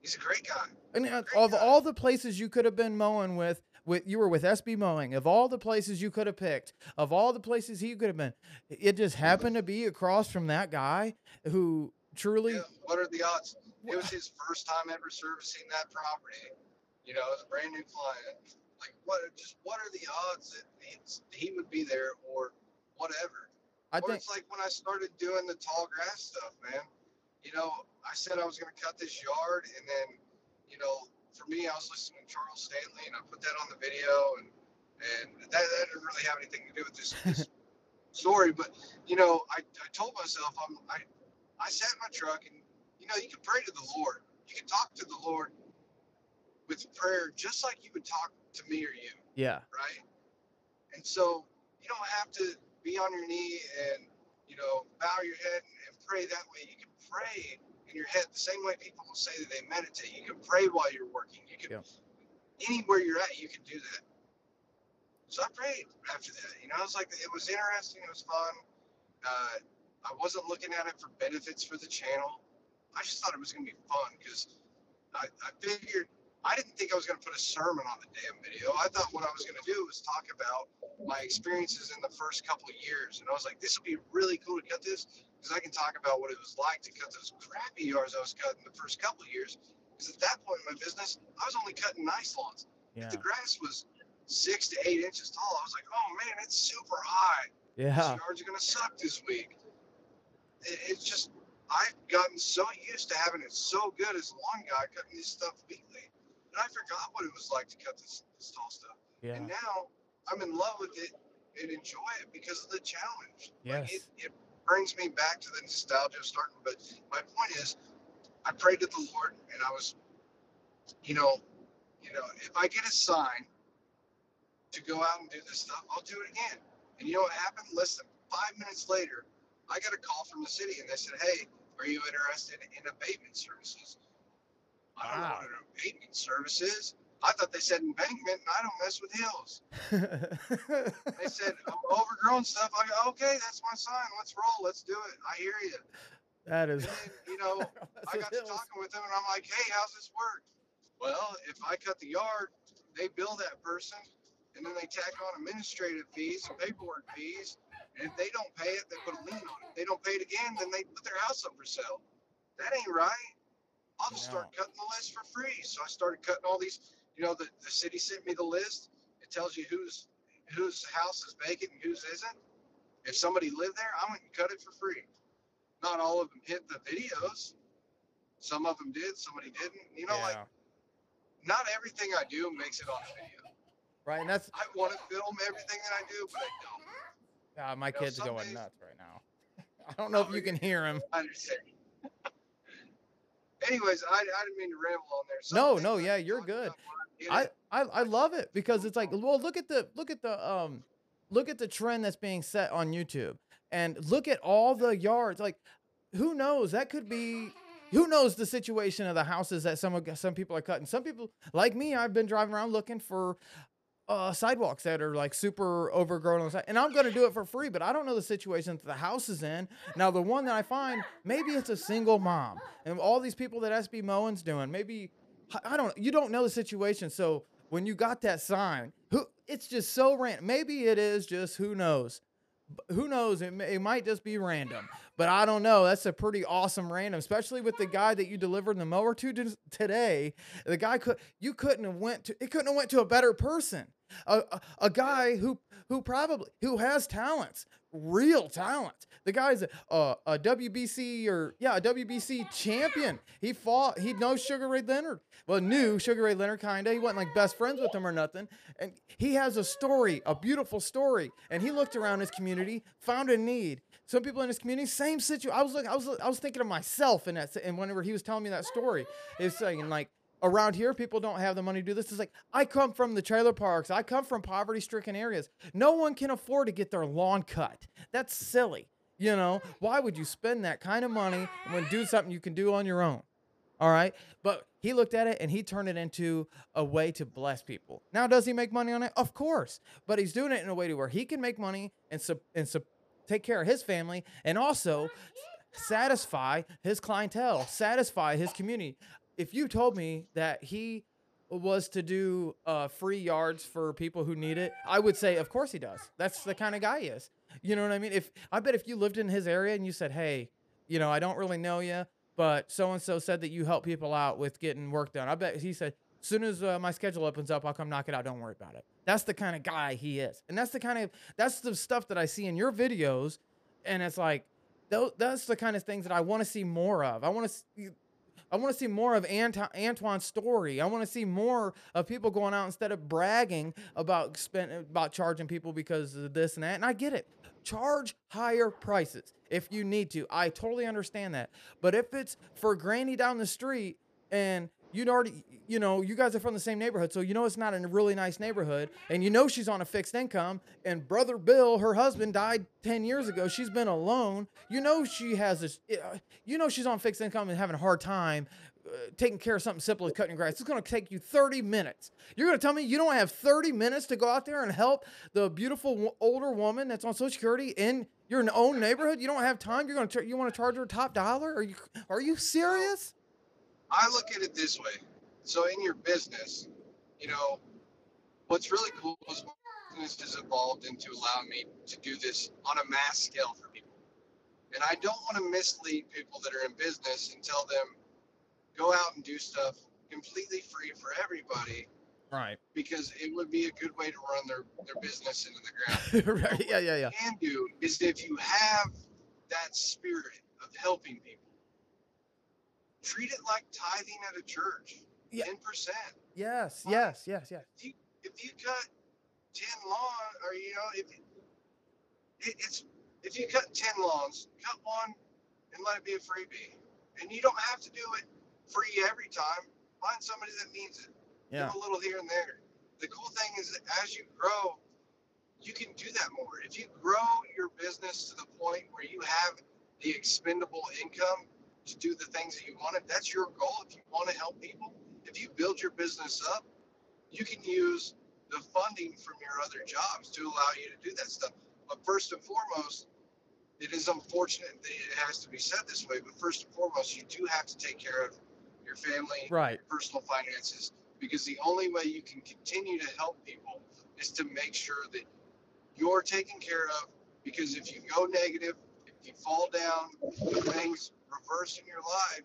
he's a great guy.
And of all the places you could have been mowing with, with you were with SB Mowing. Of all the places you could have picked, of all the places he could have been, it just happened to be across from that guy who truly.
Yeah, what are the odds? It was his first time ever servicing that property. You know, it was a brand new client. Like, what? Just what are the odds that he would be there or whatever?
I
or
think.
it's like when I started doing the tall grass stuff, man. You know, I said I was going to cut this yard, and then, you know, for me, I was listening to Charles Stanley, and I put that on the video, and and that, that didn't really have anything to do with this, this story. But you know, I, I told myself I'm I I sat in my truck, and you know, you can pray to the Lord. You can talk to the Lord with prayer, just like you would talk to me or you
Yeah.
right? And so you don't have to be on your knee and you know bow your head and, and pray that way. You can pray your head the same way people will say that they meditate. You can pray while you're working. You can anywhere you're at, you can do that. So I prayed after that. You know, I was like, it was interesting. It was fun. Uh, I wasn't looking at it for benefits for the channel. I just thought it was going to be fun because I, I figured I didn't think I was going to put a sermon on the damn video. I thought what I was going to do was talk about my experiences in the first couple of years. And I was like, this would be really cool to cut this because I can talk about what it was like to cut those crappy yards I was cutting the first couple of years. Because at that point in my business, I was only cutting nice lawns.
Yeah.
If the grass was six to eight inches tall, I was like, oh man, it's super high.
Yeah.
This yard's are going to suck this week. It, it's just, I've gotten so used to having it so good as a lawn guy cutting this stuff weekly. And I forgot what it was like to cut this, this tall stuff.
Yeah.
And now I'm in love with it and enjoy it because of the challenge. Like
Yes.
it, it brings me back to the nostalgia of starting. But my point is, I prayed to the Lord and I was, you know, you know, if I get a sign to go out and do this stuff, I'll do it again. And you know what happened? Less than five minutes later, I got a call from the city and they said, Hey, are you interested in abatement services? I don't know what an abatement service is. I thought they said embankment and I don't mess with hills. They said "Oh, overgrown stuff. I go, okay, that's my sign. Let's roll. Let's do it. I hear you.
That is,
then, you know, I got to talking with them and I'm like, hey, how's this work? Well, if I cut the yard, they bill that person and then they tack on administrative fees and paperwork fees. And if they don't pay it, they put a lien on it. If they don't pay it again, then they put their house up for sale. That ain't right. I'll just start cutting the list for free. So I started cutting all these. You know, the, the city sent me the list. It tells you whose whose house is vacant and whose isn't. If somebody lived there, I went and cut it for free. Not all of them hit the videos. Some of them did, somebody didn't. You know, like not everything I do makes it on video.
Right. And that's.
I want to film everything that I do, but I don't.
Ah, my
know,
kid's
some
going
days-
nuts right now. I don't know if you can hear him.
I understand. Anyways, I, I didn't mean to ramble on there. Some
No, no, yeah, you're good. I. I I love it because it's like, well, look at the look at the um look at the trend that's being set on YouTube, and look at all the yards. Like, who knows? That could be. Who knows the situation of the houses that some some people are cutting? Some people, like me, I've been driving around looking for uh, sidewalks that are like super overgrown on the side, and I'm going to do it for free. But I don't know the situation that the house is in. Now, the one that I find, maybe it's a single mom, and all these people that SB Mowing's doing, maybe I- don't. You don't know the situation, so when you got that sign, who it's just so random. Maybe it is just who knows. Who knows? It, may, it might just be random, but I don't know. That's a pretty awesome random, especially with the guy that you delivered the mower to today. The guy could you couldn't have went to it couldn't have went to a better person. A, a, a guy who who probably who has talents, real talent. The guy's a, a, WBC or yeah, a WBC champion. He fought. He knows Sugar Ray Leonard. Well, knew Sugar Ray Leonard kinda. He wasn't like best friends with him or nothing. And he has a story, a beautiful story. And he looked around his community, found a need. Some people in his community, same situation. I was like, I was, I was thinking of myself in that. And whenever he was telling me that story, it's saying like around here people don't have the money to do this. It's like i come from the trailer parks. I come from poverty stricken areas. No one can afford to get their lawn cut. That's silly you know? Why would you spend that kind of money when do something you can do on your own all right? But he looked at it and he turned it into a way to bless people. Now does he make money on it? Of course. But he's doing it in a way to where he can make money and sup and sup take care of his family and also satisfy his clientele satisfy his community if you told me that he was to do uh, free yards for people who need it, I would say, of course he does. That's the kind of guy he is. You know what I mean? If I bet if you lived in his area and you said, "Hey, you know, I don't really know you, but so and so said that you help people out with getting work done," I bet he said, "As soon as uh, my schedule opens up, I'll come knock it out. Don't worry about it." That's the kind of guy he is, and that's the kind of that's the stuff that I see in your videos, and it's like, that's the kind of things that I want to see more of. I want to. I want to see more of Ant- Antoine's story. I want to see more of people going out instead of bragging about spend about charging people because of this and that. And I get it. Charge higher prices if you need to. I totally understand that. But if it's for Granny down the street and you'd already, you know, you guys are from the same neighborhood, so you know it's not a really nice neighborhood, and you know she's on a fixed income, and brother Bill, her husband, died 10 years ago. She's been alone. You know she has this, uh, you know she's on fixed income and having a hard time uh, taking care of something simple as cutting grass. It's going to take you 30 minutes. You're going to tell me you don't have 30 minutes to go out there and help the beautiful older woman that's on Social Security in your own neighborhood? You don't have time. You're going to you want to charge her top dollar? Are you are you serious?
I look at it this way. So in your business, you know, what's really cool is my business has evolved into allowing me to do this on a mass scale for people. And I don't want to mislead people that are in business and tell them go out and do stuff completely free for everybody
Right.
because it would be a good way to run their, their business into the ground.
right. Yeah. Yeah. Yeah.
What you can do is if you have that spirit of helping people, treat it like tithing at a church.
Yeah.
Ten percent.
Yes. Yes. Yes. Yes.
If you if you cut ten lawn or you know if it, it's if you cut ten lawns, cut one and let it be a freebie. And you don't have to do it free every time. Find somebody that needs it.
Yeah.
Give a little here and there. The cool thing is that as you grow, you can do that more. If you grow your business to the point where you have the expendable income to do the things that you want, it. that's your goal. If you want to help people, if you build your business up, you can use the funding from your other jobs to allow you to do that stuff. But first and foremost, it is unfortunate that it has to be said this way, but first and foremost, you do have to take care of your family,
Right.
personal finances, because the only way you can continue to help people is to make sure that you're taken care of. Because if you go negative, if you fall down, things reverse in your life,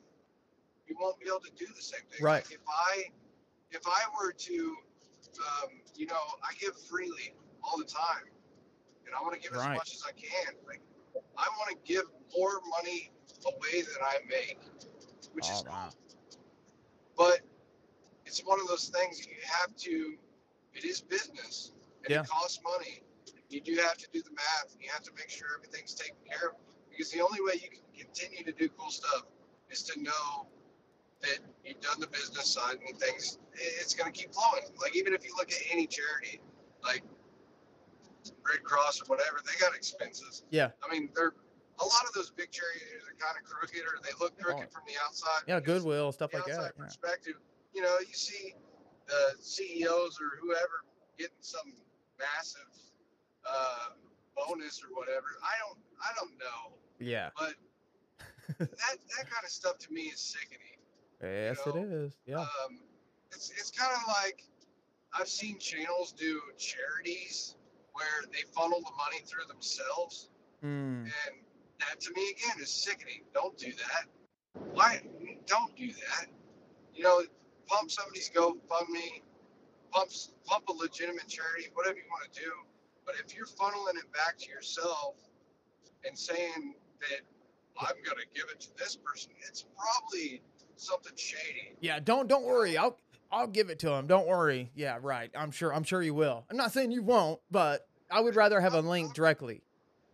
you won't be able to do the same thing.
Right.
Like if I, if I were to, um, you know, I give freely all the time, and I want to give
Right.
as much as I can. Like I want to give more money away than I make, which is
Oh, wow.
but it's one of those things you have to it is business and
Yeah.
it costs money you do have to do the math and you have to make sure everything's taken care of because the only way you can continue to do cool stuff is to know that you've done the business side and things it's going to keep flowing like even if you look at any charity like red cross or whatever they got expenses
Yeah.
i mean they're a lot of those big charities are kind of crooked or they look crooked from the outside
Yeah. Goodwill stuff like that. Yeah.
perspective, you know, you see the CEOs or whoever getting some massive uh, bonus or whatever. I don't, I don't know,
Yeah.
but that that kind of stuff to me is sickening.
Yes, it
know,
is. Yeah.
Um, it's it's kind of like I've seen channels do charities where they funnel the money through themselves.
Mm.
And that to me again is sickening. Don't do that. Why don't do that? You know, pump somebody's GoFundMe, pumps pump a legitimate charity, whatever you want to do. But if you're funneling it back to yourself and saying that I'm gonna give it to this person, it's probably something shady.
Yeah, don't don't worry. I'll I'll give it to him. Don't worry. Yeah, right. I'm sure I'm sure you will. I'm not saying you won't, but I would rather have a link directly.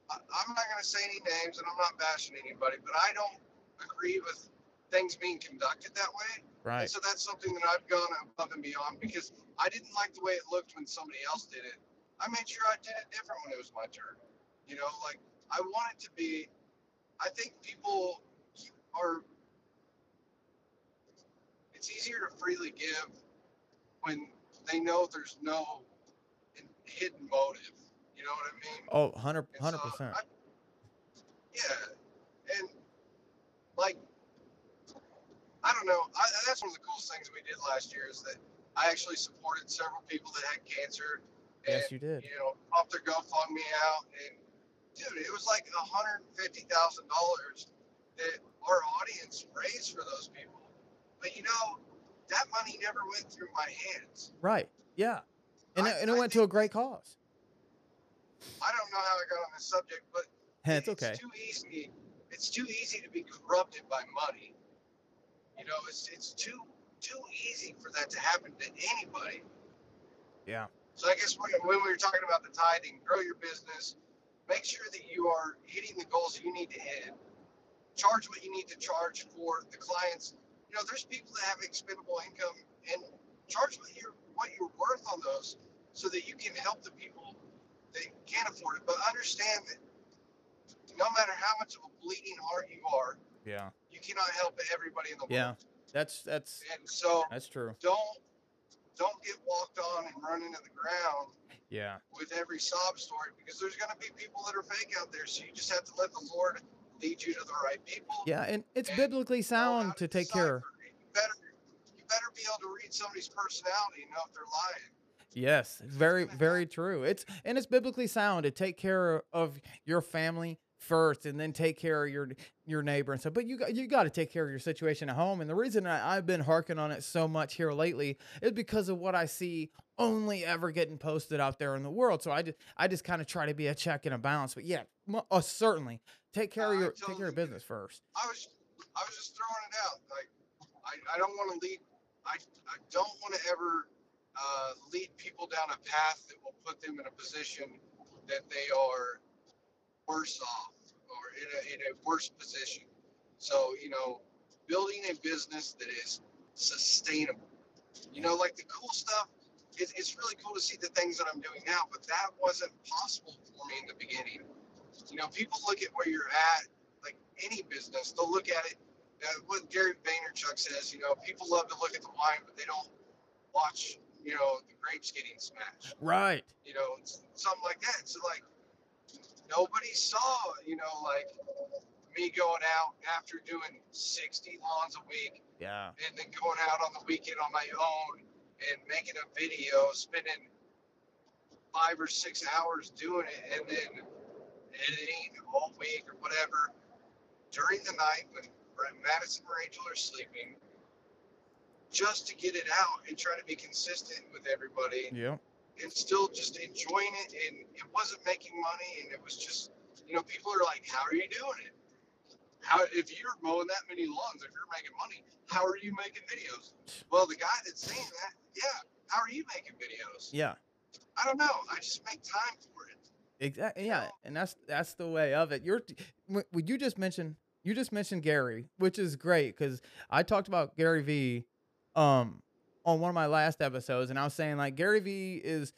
I'm not gonna say any names, and I'm not bashing anybody, but I don't agree with things being conducted that way.
Right.
And so that's something that I've gone above and beyond because I didn't like the way it looked when somebody else did it. I made sure I did it different when it was my turn. You know, like I want it to be. I think people are. It's easier to freely give when they know there's no hidden motive. You know what I mean?
Oh, 100
And so
percent.
Yeah, and like I don't know. I, that's one of the coolest things we did last year is that I actually supported several people that had cancer. And,
Yes, you did.
You know, pumped their GoFundMe out, and dude, it was like hundred fifty thousand dollars that our audience raised for those people. But you know, that money never went through my hands.
Right. Yeah. And
I-
it, and it
I
went to a great cause.
I don't know how I got on this subject, but
It's okay.
too easy. It's too easy to be corrupted by money. You know, it's it's too too easy for that to happen to anybody.
Yeah.
So I guess when, when we were talking about the tithing, grow your business, make sure that you are hitting the goals you need to hit. Charge what you need to charge for the clients. You know, there's people that have expendable income, and charge what you're what you're worth on those, so that you can help the people that can't afford it. But understand that no matter how much of a bleeding heart you are,
Yeah.
you cannot help everybody in the world. Yeah.
That's that's
And so
that's true.
don't don't get walked on and run into the ground
Yeah.
with every sob story because there's going to be people that are fake out there. So you just have to let the Lord lead you to the right people.
Yeah, and it's
And
biblically sound
how
to take care.
You better you better be able to read somebody's personality and know if they're lying.
Yes, very very true. It's and it's biblically sound to take care of your family first and then take care of your your neighbor and stuff. But you got you got to take care of your situation at home. And the reason I, I've been harking on it so much here lately is because of what I see only ever getting posted out there in the world. So I just I just kind of try to be a check and a balance. But yeah, uh, certainly take care of your take care of business first.
I was I was just throwing it out. Like I, I don't want to lead. I I don't want to ever uh, lead people down a path that will put them in a position that they are worse off in a, in a worse position. So you know, building a business that is sustainable. You know, like the cool stuff. It, it's really cool to see the things that I'm doing now, but that wasn't possible for me in the beginning. You know, people look at where you're at like any business, they'll look at it. Uh, what Gary Vaynerchuk says, you know, people love to look at the wine, but they don't watch, you know, the grapes getting smashed.
Right.
You know, it's something like that. So like, nobody saw, you know, like me going out after doing 60 lawns a week
Yeah.
and then going out on the weekend on my own and making a video, spending five or six hours doing it, and then editing all week or whatever during the night when Madison or Angel are sleeping, just to get it out and try to be consistent with everybody
Yep.
And still just enjoying it. And it wasn't making money, and it was just, you know, people are like, "How are you doing it?" How if you're mowing that many lawns, if you're making money, how are you making videos? Well, the guy that's saying that, yeah, how are you making videos?
Yeah.
I don't know. I just make time for it.
Exactly. Yeah,
know?
and that's that's the way of it. You're, would you just mention you just mentioned Gary, which is great because I talked about Gary V, um, on one of my last episodes, and I was saying like Gary V is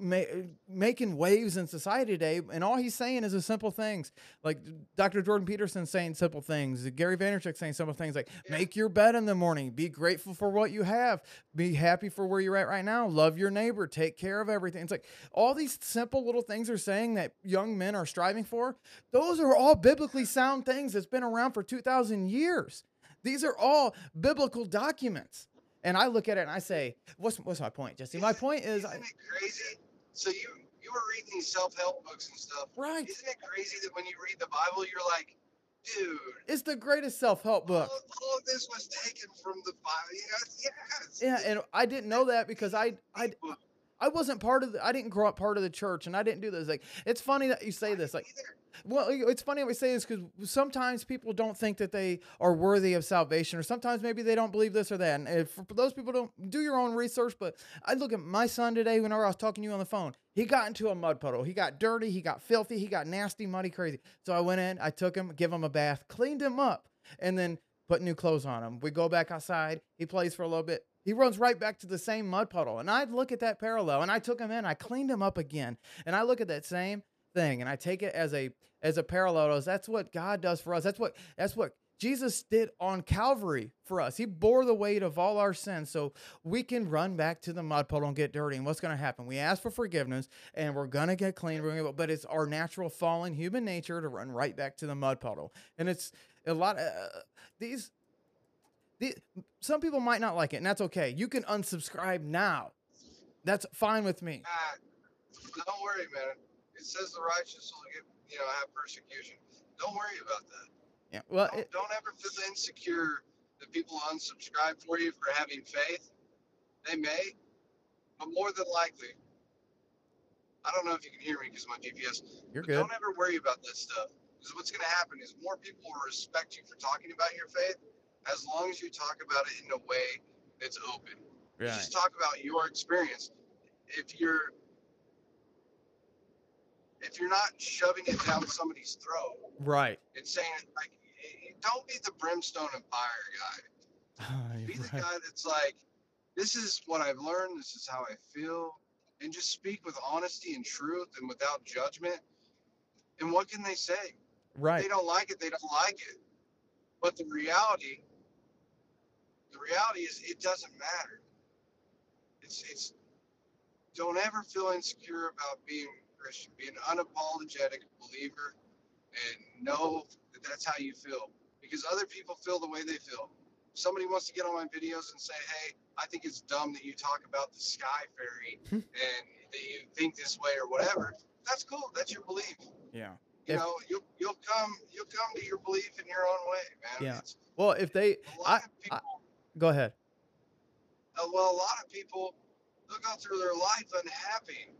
ma- making waves in society today, and all he's saying is the simple things. Like Dr. Jordan Peterson saying simple things, Gary Vaynerchuk saying simple things like
Yeah.
make your bed in the morning, be grateful for what you have, be happy for where you're at right now, love your neighbor, take care of everything. It's like all these simple little things are saying that young men are striving for. Those are all biblically sound things that's been around for 2,000 years. These are all biblical documents. And I look at it and I say, what's what's my point, Jesse? My
Isn't-
point is,
isn't it crazy? So you you were reading these self-help books and stuff.
Right.
Isn't it crazy that when you read the Bible, you're like, dude,
It's the greatest self-help book.
all, all of this was taken from the Bible. Yes, yes.
Yeah, and I didn't know that because I I I wasn't part of the I didn't grow up part of the church and I didn't do this. Like it's funny that you say this. Like well, it's funny we say this because sometimes people don't think that they are worthy of salvation, or sometimes maybe they don't believe this or that. And if, for those people, don't do your own research. But I look at my son today. Whenever I was talking to you on the phone, he got into a mud puddle. He got dirty. He got filthy. He got nasty, muddy, crazy. So I went in. I took him, give him a bath, cleaned him up, and then put new clothes on him. We go back outside. He plays for a little bit. He runs right back to the same mud puddle. And I look at that parallel and I took him in, I cleaned him up again. And I look at that same thing and I take it as a as a parallel as that's what God does for us. That's what that's what Jesus did on Calvary for us. He bore the weight of all our sins so we can run back to the mud puddle and get dirty. And what's going to happen? We ask for forgiveness and we're going to get clean. But it's our natural fallen human nature to run right back to the mud puddle. And it's a lot of uh, these the, some people might not like it, and that's okay. You can unsubscribe now. That's fine with me.
Ah, don't worry, man. It says the righteous will get, you know, have persecution. Don't worry about that.
Yeah. Well,
Don't,
it,
don't ever feel insecure that people unsubscribe for you for having faith. They may, but more than likely, I don't know if you can hear me because my GPS.
you're good.
Don't ever worry about that stuff. Because what's going to happen is more people will respect you for talking about your faith as long as you talk about it in a way that's open.
Right.
Just talk about your experience. If you're if you're not shoving it down somebody's throat
Right.
and saying like, don't be the brimstone and fire guy. Be the
right.
guy that's like, this is what I've learned. This is how I feel, and just speak with honesty and truth and without judgment. And what can they say? If
Right.
they don't like it, they don't like it. But the reality, reality is, it doesn't matter. It's it's. Don't ever feel insecure about being Christian. Be an unapologetic believer, and know that that's how you feel. Because other people feel the way they feel. If somebody wants to get on my videos and say, "Hey, I think it's dumb that you talk about the sky fairy and that you think this way or whatever," that's cool. That's your belief
Yeah.
you
If-
know, you'll you'll come you'll come to your belief in your own way, man.
Yeah.
It's,
Well, if they,
a lot
I-
of people,
go ahead.
uh, well, a lot of people they'll go through their life unhappy.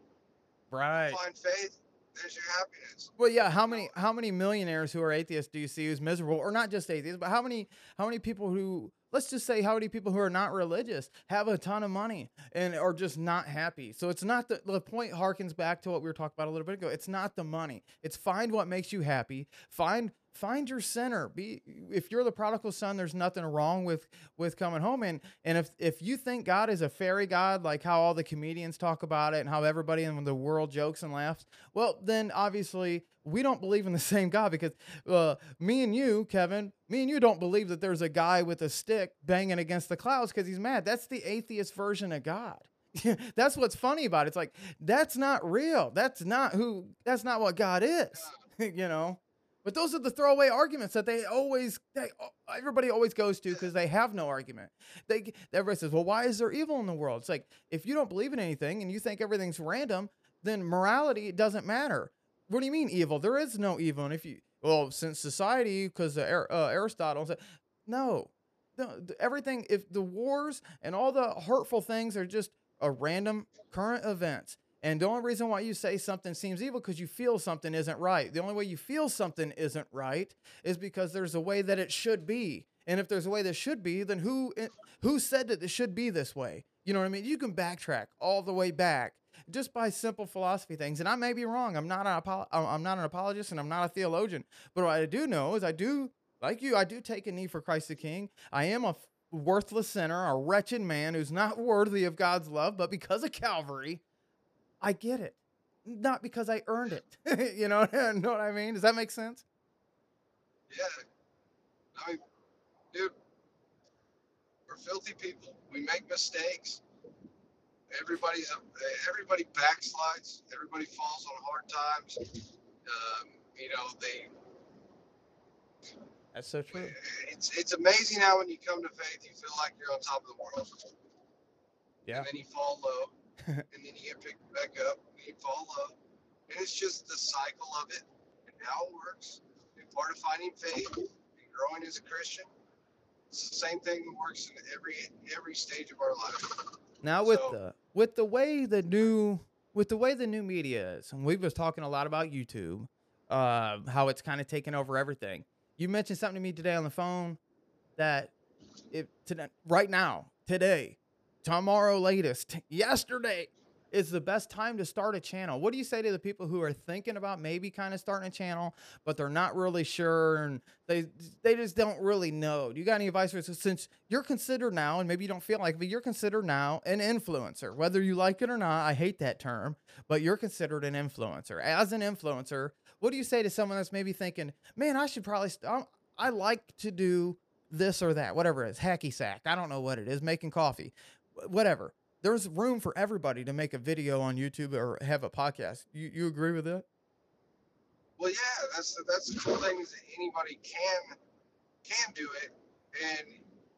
Right.
Find faith. There's your happiness.
Well, yeah. How many how many millionaires who are atheists do you see who's miserable, or not just atheists, but how many how many people who let's just say how many people who are not religious have a ton of money and are just not happy. So it's not the the point harkens back to what we were talking about a little bit ago. It's not the money. It's find what makes you happy. Find find your center. Be if you're the prodigal son, there's nothing wrong with with coming home. And and if if you think God is a fairy god, like how all the comedians talk about it and how everybody in the world jokes and laughs, well, then obviously we don't believe in the same God because uh, me and you, Kevin, me and you don't believe that there's a guy with a stick banging against the clouds because he's mad. That's the atheist version of God. that's what's funny about it. It's like that's not real. That's not who. That's not what God is. you know. But those are the throwaway arguments that they always, they, everybody always goes to because they have no argument. They everybody says, "Well, why is there evil in the world?" It's like if you don't believe in anything and you think everything's random, then morality doesn't matter. What do you mean evil? There is no evil. And if you, well, since society, because uh, Aristotle said, no, no, everything. If the wars and all the hurtful things are just a random current events. And the only reason why you say something seems evil because you feel something isn't right. The only way you feel something isn't right is because there's a way that it should be. And if there's a way that should be, then who eh, who said that it should be this way? You know what I mean? You can backtrack all the way back just by simple philosophy things. And I may be wrong. I'm not an I'm not an apologist and I'm not a theologian. But what I do know is I do like you. I do take a knee for Christ the King. I am a worthless sinner, a wretched man who's not worthy of God's love, but because of Calvary, I get it. Not because I earned it. you know, know what I mean? Does that make sense?
Yeah. I mean, dude, we're filthy people. We make mistakes. Everybody's a, everybody backslides. Everybody falls on hard times. Um, you know, they.
That's so true.
It's it's amazing how when you come to faith, you feel like you're on top of the world.
Yeah.
And then you fall low, and then you get picked back up, and you fall low, And it's just the cycle of it and how it works. And part of finding faith and growing as a Christian. It's the same thing that works in every every stage of our life.
Now with
So-
the with the way the new with the way the new media is, and we was talking a lot about YouTube, uh, how it's kind of taken over everything. You mentioned something to me today on the phone that if today, right now, today, tomorrow latest, yesterday is the best time to start a channel. What do you say to the people who are thinking about maybe kind of starting a channel, but they're not really sure and they they just don't really know? Do you got any advice for since you're considered now, and maybe you don't feel like, but you're considered now an influencer, whether you like it or not. I hate that term, but you're considered an influencer. As an influencer, what do you say to someone that's maybe thinking, man, I should probably, st- I'm- like to do this or that, whatever it is, hacky sack. I don't know what it is, making coffee, whatever. There's room for everybody to make a video on YouTube or have a podcast. You you agree with that?
Well, yeah, that's the, that's the cool thing is that anybody can can do it, and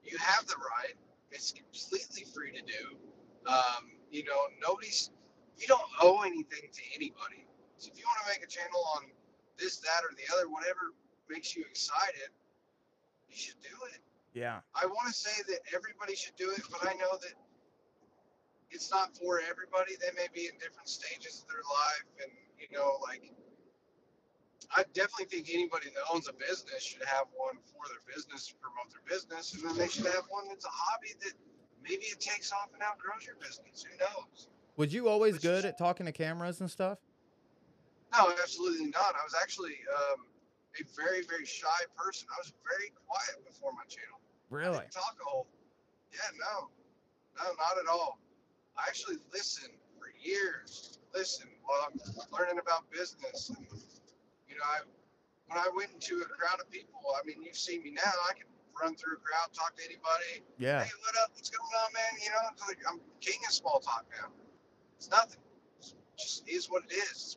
you have the right. It's completely free to do. Um, you know, nobody's you don't owe anything to anybody. So if you want to make a channel on this, that, or the other, whatever makes you excited, you should do it.
Yeah.
I want to say that everybody should do it, but I know that it's not for everybody. They may be in different stages of their life, and you know, like I definitely think anybody that owns a business should have one for their business to promote their business, and then they should have one that's a hobby that maybe it takes off and outgrows your business. Who knows?
Was you always good at talking to cameras and stuff?
No, absolutely not. I was actually um, a very, very shy person. I was very quiet before my channel. I
Really?
didn't talk a whole. Yeah, no, no, not at all. I actually listened for years. Listen while I'm learning about business, and you know, I when I went into a crowd of people, I mean, you've seen me now. I can run through a crowd, talk to anybody.
Yeah.
Hey, what up? What's going on, man? You know, it's like I'm king of small talk now. It's nothing. It just is what it is. It's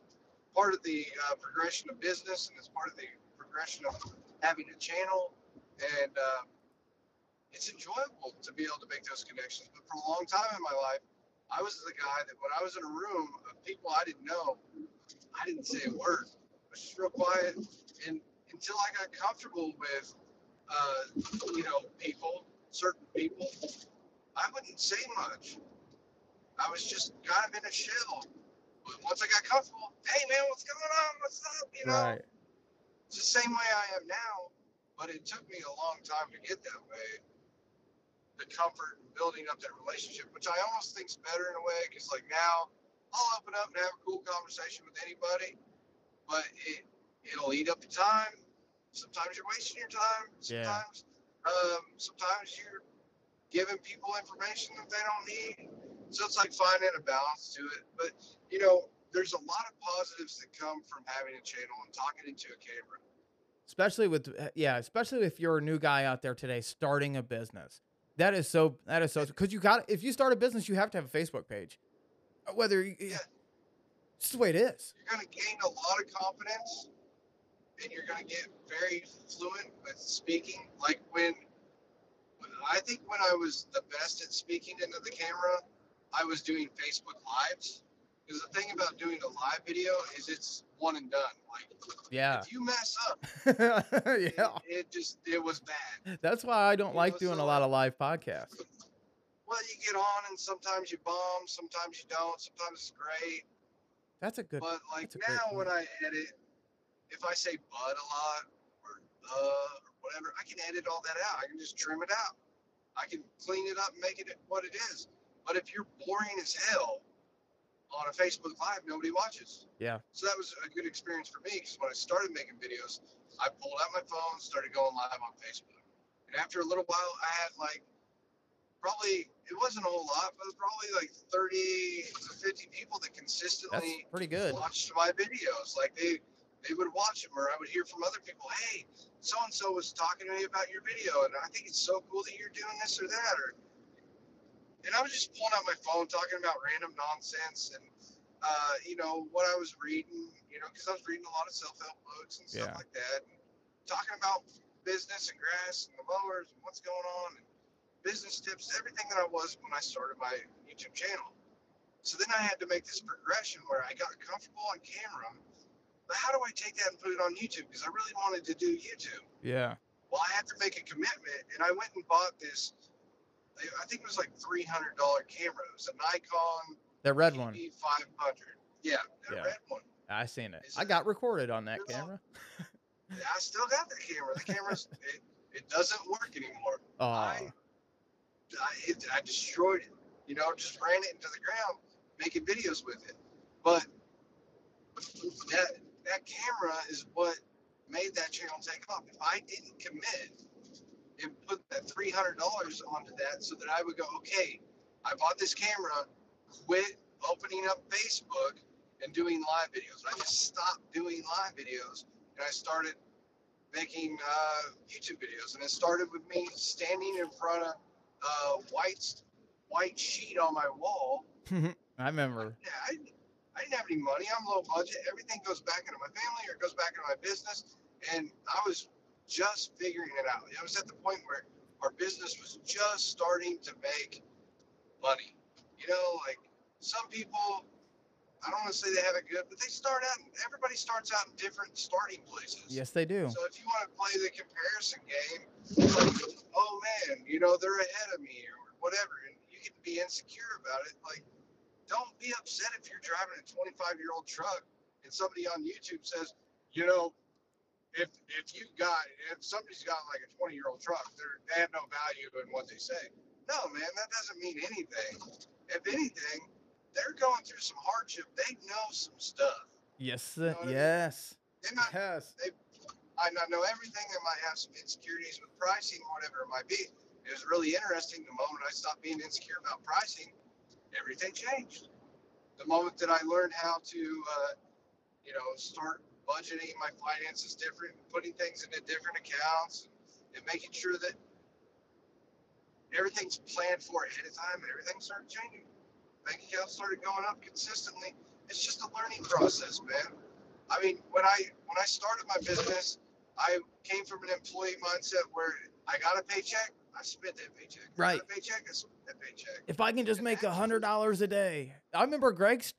part of the uh, progression of business, and it's part of the progression of having a channel, and uh, it's enjoyable to be able to make those connections. But for a long time in my life, I was the guy that when I was in a room of people I didn't know, I didn't say a word. I was just real quiet, and until I got comfortable with, uh, you know, people, certain people, I wouldn't say much. I was just kind of in a shell. But once I got comfortable, hey man, what's going on? What's up? You know,
Right.
it's the same way I am now, but it took me a long time to get that way. The comfort and building up that relationship, which I almost think's better in a way, because like now I'll open up and have a cool conversation with anybody, but it it'll eat up your time. Sometimes you're wasting your time.
Yeah.
Sometimes, um, sometimes you're giving people information that they don't need. So it's like finding a balance to it. But you know, there's a lot of positives that come from having a channel and talking into a camera.
especially with yeah especially if you're a new guy out there today starting a business that is so that is so because you got if you start a business you have to have a facebook page Uh, whether you,
Yeah.
it's the way it is
You're going to gain a lot of confidence and you're going to get very fluent with speaking. Like when, when I think when I was the best at speaking into the camera, I was doing Facebook Lives. Because the thing about doing a live video is it's one and done. Like
yeah
if you mess up,
yeah
it, it just it was bad.
that's why i don't
You
like
know,
doing a lot of live podcasts
Well, you get on and sometimes you bomb, sometimes you don't, sometimes it's great.
that's a good
But like now, when I edit, if I say "bud" a lot or "uh" or whatever, I can edit all that out. I can just trim it out. I can clean it up and make it what it is. But if you're boring as hell on a Facebook Live, nobody watches.
Yeah.
So that was a good experience for me because when I started making videos, I pulled out my phone, started going live on Facebook, and after a little while, I had like probably it wasn't a whole lot, but it was probably like 30 to 50 people that
that's
consistently
pretty good
watched my videos. Like they they would watch them, or I would hear from other people, "Hey, so and so was talking to me about your video, and I think it's so cool that you're doing this or that." Or and I was just pulling out my phone, talking about random nonsense and uh, you know what I was reading, you know, because I was reading a lot of self-help books and stuff
Yeah.
like that, and talking about business and grass and the mowers and what's going on and business tips, everything that I was when I started my YouTube channel. So then I had to make this progression where I got comfortable on camera. But how do I take that and put it on YouTube? Because I really wanted to do YouTube.
Yeah.
Well, I had to make a commitment, and I went and bought this. I think it was like three hundred dollar camera. It was a Nikon
The red one.
five hundred. Yeah, that
Yeah.
red one.
I seen it.
Is
I got recorded on that camera.
I still got the camera. The camera's it, it doesn't work anymore.
Oh,
I, I, it, I destroyed it. You know, just ran it into the ground, making videos with it. But that that camera is what made that channel take off. If I didn't commit Hundred dollars onto that so that I would go, okay, I bought this camera, quit opening up Facebook and doing live videos. I just stopped doing live videos and I started making uh, YouTube videos. And it started with me standing in front of uh, a white, white sheet on my wall.
I remember.
Yeah, I, I didn't have any money. I'm low budget. Everything goes back into my family or goes back into my business. And I was just figuring it out. I was at the point where our business was just starting to make money. You know, like some people, I don't want to say they have it good, but they start out, everybody starts out in different starting places.
Yes, they do.
So if you want to play the comparison game, like, oh man, you know, they're ahead of me or whatever, and you can be insecure about it. Like, don't be upset if you're driving a 25 year old truck and somebody on YouTube says, you know, if if you got if somebody's got like a 20 year old truck, they're, they have no value in what they say. No, man, that doesn't mean anything. If anything, they're going through some hardship. They know some stuff.
Yes,
know
uh,
what I mean?
yes,
They might
yes.
I not know everything that might have some insecurities with pricing, whatever it might be. It was really interesting. The moment I stopped being insecure about pricing, everything changed. The moment that I learned how to, uh, you know, start budgeting my finances different, putting things into different accounts, and making sure that everything's planned for ahead of time, and everything started changing. Bank accounts started going up consistently. It's just a learning process, man. I mean, when I when I started my business, I came from an employee mindset where I got a paycheck, I spent that paycheck. I
Right.
paycheck, I spent that paycheck.
If I can just make a hundred dollars a day, I remember Greg's.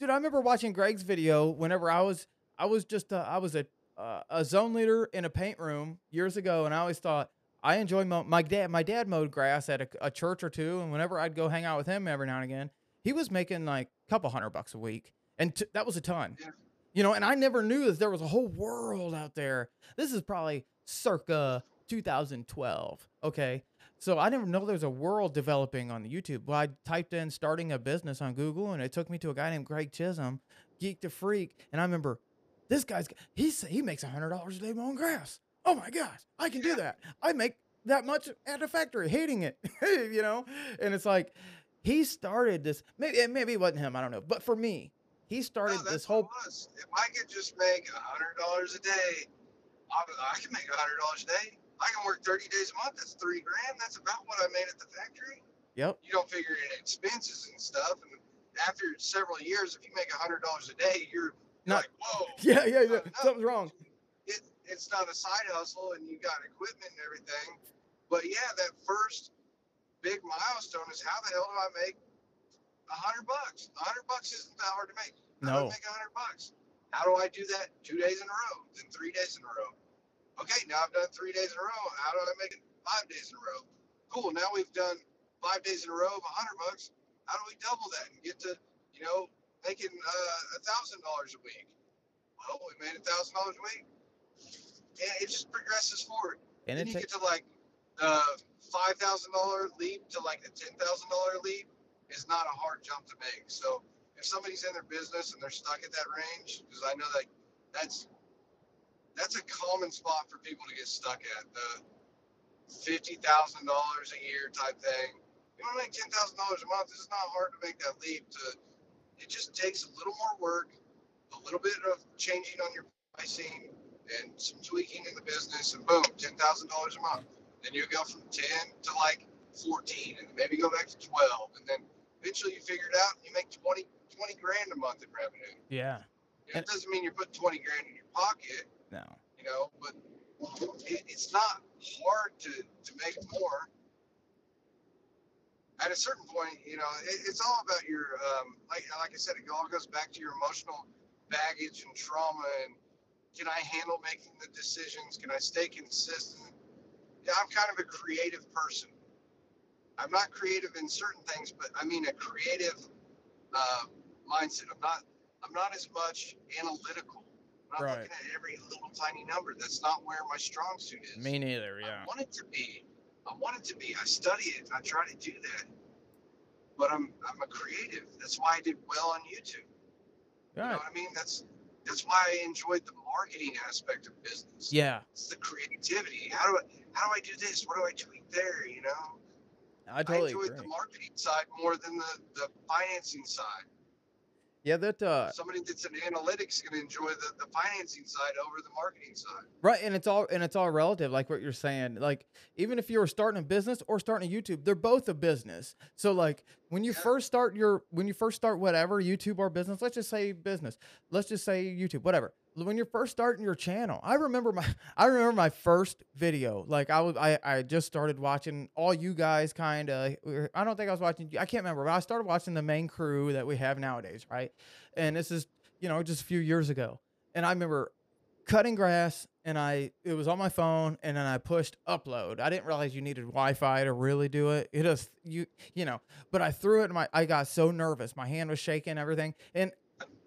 Dude, I remember watching Greg's video whenever I was I was just a, I was a uh, a zone leader in a paint room years ago, and I always thought I enjoy mo- my dad. My dad mowed grass at a, a church or two, and whenever I'd go hang out with him every now and again, he was making like a couple hundred bucks a week, and t- that was a ton. You know, and I never knew that there was a whole world out there. This is probably circa 2012. Okay. So I didn't know there was a world developing on the YouTube. Well, I typed in starting a business on Google and it took me to a guy named Greg Chisholm, Geek to Freak. And I remember this guy's, he's, he makes a $100 a day mowing grass. Oh my gosh, I can do that. I make that much at a factory, hating it, you know? And it's like, he started this, maybe, maybe it wasn't him, I don't know. But for me, he started
No,
this whole.
If I could just make a hundred dollars a day, I, I can make a hundred dollars a day. I can work thirty days a month. That's three grand. That's about what I made at the factory.
yep,
You don't figure in expenses and stuff. And after several years, if you make a hundred dollars a day, you're
Not-
like, whoa.
yeah, yeah, yeah, something's wrong.
it, it's not a side hustle and you got equipment and everything. But yeah, that first big milestone is how the hell do I make a hundred bucks? A hundred bucks isn't that hard to make. How do
No.
I make a hundred bucks? How do I do that two days in a row, then three days in a row? Okay, now I've done three days in a row. How do I make it five days in a row? Cool. Now we've done five days in a row of a hundred bucks. How do we double that and get to, you know, making uh, a thousand dollars a week? Well, we made a thousand dollars a week and it just progresses forward.
And
then you
takes,
get to like the five thousand dollar leap to like the ten thousand dollar leap is not a hard jump to make. So if somebody's in their business and they're stuck at that range, because I know that that's that's a common spot for people to get stuck at the fifty thousand dollars a year type thing. You want to make ten thousand dollars a month? It's not hard to make that leap. To it just takes a little more work, a little bit of changing on your pricing, and some tweaking in the business, and boom, ten thousand dollars a month. Then you go from ten to like fourteen, and maybe go back to twelve, and then eventually you figure it out, and you make 20, 20 grand a month in revenue.
yeah,
You know, it doesn't mean you're putting twenty grand in your pocket,
no.
you know, but it, it's not hard to to make more. At a certain point, you know, it, it's all about your, um, like, like I said, it all goes back to your emotional baggage and trauma. And can I handle making the decisions? Can I stay consistent? Yeah, I'm kind of a creative person. I'm not creative in certain things, but I mean a creative uh, mindset. I'm not. I'm not as much analytical. I'm not
Right.
looking at every little tiny number. That's not where my strong suit is.
Me neither. Yeah.
I want it to be. I want it to be. I study it. I try to do that. But I'm I'm a creative. That's why I did well on YouTube. Right. You know what I mean? That's that's why I enjoyed the marketing aspect of business.
Yeah.
It's the creativity. How do I how do I do this? What do I tweet there? You know?
I totally
I enjoyed
agree.
the marketing side more than the, the financing side.
Yeah. That. Uh.
Somebody that's an analytics gonna enjoy the, the financing side over the marketing side.
Right, and it's all and it's all relative, like what you're saying. Like even if you were starting a business or starting a YouTube, they're both a business. So like when you
Yeah.
first start your when you first start whatever YouTube or business, let's just say business, let's just say YouTube, whatever. When you're first starting your channel, I remember my I remember my first video. Like I was I I just started watching all you guys kind of. I don't think I was watching. I can't remember, but I started watching the main crew that we have nowadays, right? And this is you know just a few years ago, and I remember cutting grass and I it was on my phone and then I pushed upload. I didn't realize you needed Wi-Fi to really do it. It just you you know, but I threw it and my I got so nervous. My hand was shaking, everything. And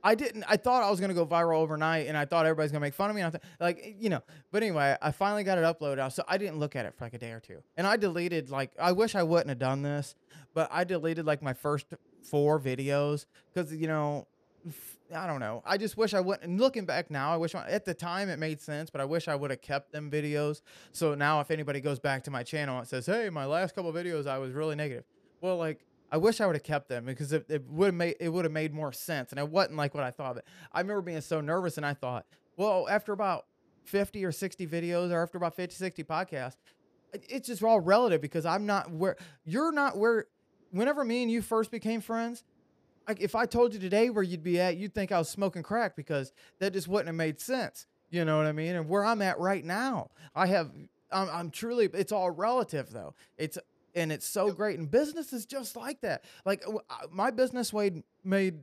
I didn't I thought I was gonna go viral overnight and I thought everybody's gonna make fun of me. And I th- like eh, you know, but anyway, I finally got it uploaded out. So I didn't look at it for like a day or two. And I deleted like I wish I wouldn't have done this, but I deleted like my first four videos because you know I don't know. I just wish I wouldn't. And looking back now, I wish at the time it made sense, but I wish I would have kept them videos. So now, if anybody goes back to my channel and says, "Hey, my last couple videos, I was really negative," well, like I wish I would have kept them because it, it would have made it would have made more sense, and it wasn't like what I thought of it. I remember being so nervous, and I thought, well, after about fifty or sixty videos, or after about 50, 60 podcasts, it's just all relative because I'm not where you're not where. Whenever me and you first became friends, like if I told you today where you'd be at, you'd think I was smoking crack because that just wouldn't have made sense. You know what I mean? And where I'm at right now, I have, I'm, I'm truly, it's all relative though. It's, and it's so great. And business is just like that. Like my business made, made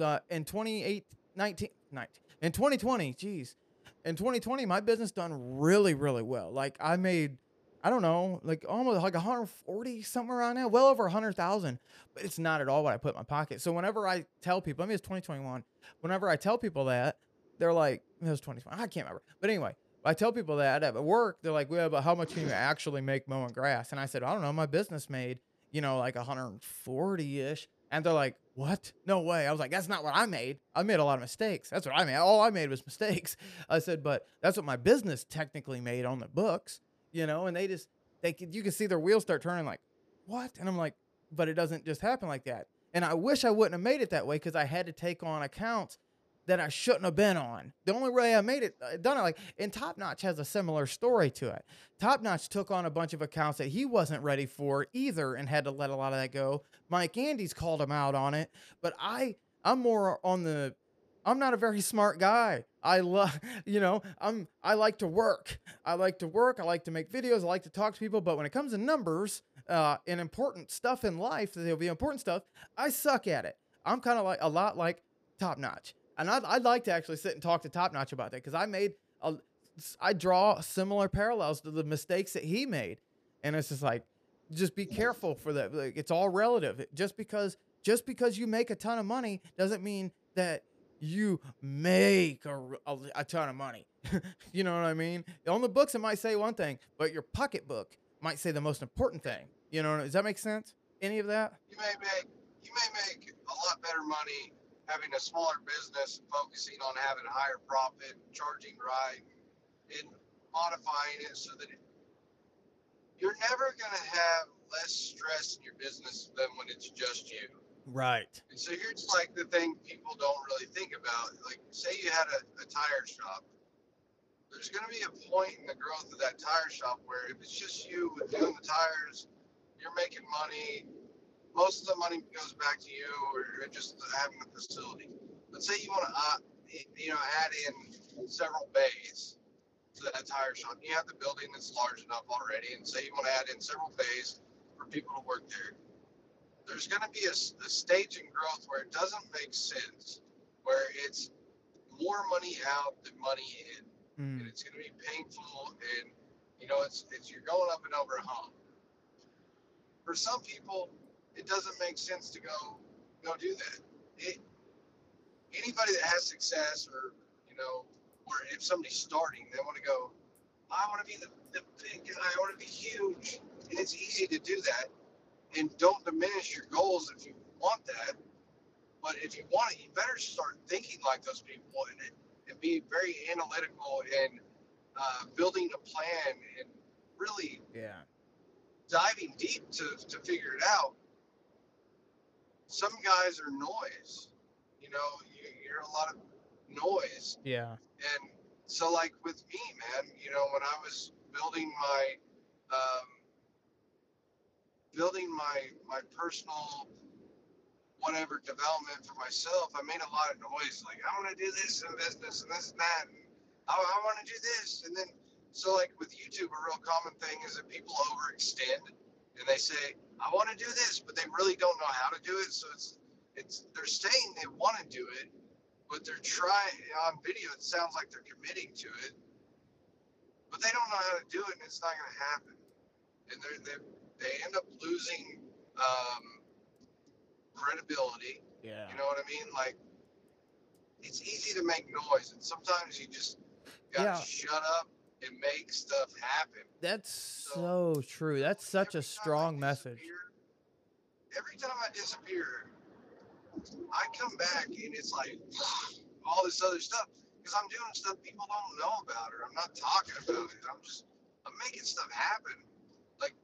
uh, in 28, 19, 19, in 2020, geez, in 2020, my business done really, really well. Like I made, I don't know, like almost like 140 somewhere around now, well over 100,000 but it's not at all what I put in my pocket. So whenever I tell people, I mean, it's 2021. Whenever I tell people that, they're like, it was 2020. I can't remember. But anyway, I tell people that at work, they're like, well, but how much can you actually make mowing grass? And I said, I don't know. My business made, you know, like 140 ish. And they're like, what? No way. I was like, that's not what I made. I made a lot of mistakes. That's what I made. All I made was mistakes. I said, but that's what my business technically made on the books, you know, and they just, they could, you can see their wheels start turning like, what? And I'm like, but it doesn't just happen like that. And I wish I wouldn't have made it that way because I had to take on accounts that I shouldn't have been on. The only way I made it, I done it like, and Top Notch has a similar story to it. Top Notch took on a bunch of accounts that he wasn't ready for either and had to let a lot of that go. Mike Andes called him out on it, but I, I'm more on the, I'm not a very smart guy. I love, you know, I'm, I like to work. I like to work. I like to make videos. I like to talk to people. But when it comes to numbers, uh, and important stuff in life, there'll be important stuff. I suck at it. I'm kind of like a lot like Top Notch, and I'd, I'd like to actually sit and talk to Top Notch about that because I made a, I draw similar parallels to the mistakes that he made, and it's just like, just be careful for that. Like, it's all relative. Just because just because you make a ton of money doesn't mean that you make a, a, a ton of money. you know what I mean? On the books, it might say one thing, but your pocketbook might say the most important thing. You know, does that make sense? Any of that?
You may make you may make a lot better money having a smaller business and focusing on having a higher profit, charging right, and modifying it so that it, you're never going to have less stress in your business than when it's just you.
Right.
And so here's like the thing people don't really think about. Like, say you had a, a tire shop. There's going to be a point in the growth of that tire shop where if it's just you doing the tires, you're making money. Most of the money goes back to you or just having a facility. Let's say you want to, uh, you know, add in several bays to that tire shop. You have the building that's large enough already, and say you want to add in several bays for people to work there there's going to be a stage in growth where it doesn't make sense, where it's more money out than money in, and
Mm.
it's going to be painful, and you know, it's it's you're going up and over a hump. For some people, it doesn't make sense to go go do that. It, anybody that has success, or you know, or if somebody's starting, they want to go. I want to be the, the big guy. I want to be huge, and it's easy to do that. And don't diminish your goals if you want that. But if you want it, you better start thinking like those people and, and be very analytical and uh, building a plan and really
Yeah.
diving deep to, to figure it out. Some guys are noise. You know, you hear a lot of noise.
Yeah.
And so, like with me, man, you know, when I was building my, um, building my my personal whatever development for myself, I made a lot of noise. Like I want to do this in business and this and that, and I, I want to do this, and then so like with YouTube, a real common thing is that people overextend and they say I want to do this, but they really don't know how to do it. So it's it's they're saying they want to do it, but they're trying on video. It sounds like they're committing to it, but they don't know how to do it, and it's not going to happen. And they they they end up losing um, credibility.
Yeah.
You know what I mean? Like it's easy to make noise, and sometimes you just gotta
Yeah.
shut up and make stuff happen.
That's so true. That's such a
Every time I
strong message.
Every time I disappear, I come back and it's like all this other stuff because I'm doing stuff people don't know about or I'm not talking about it. I'm just I'm making stuff happen. Like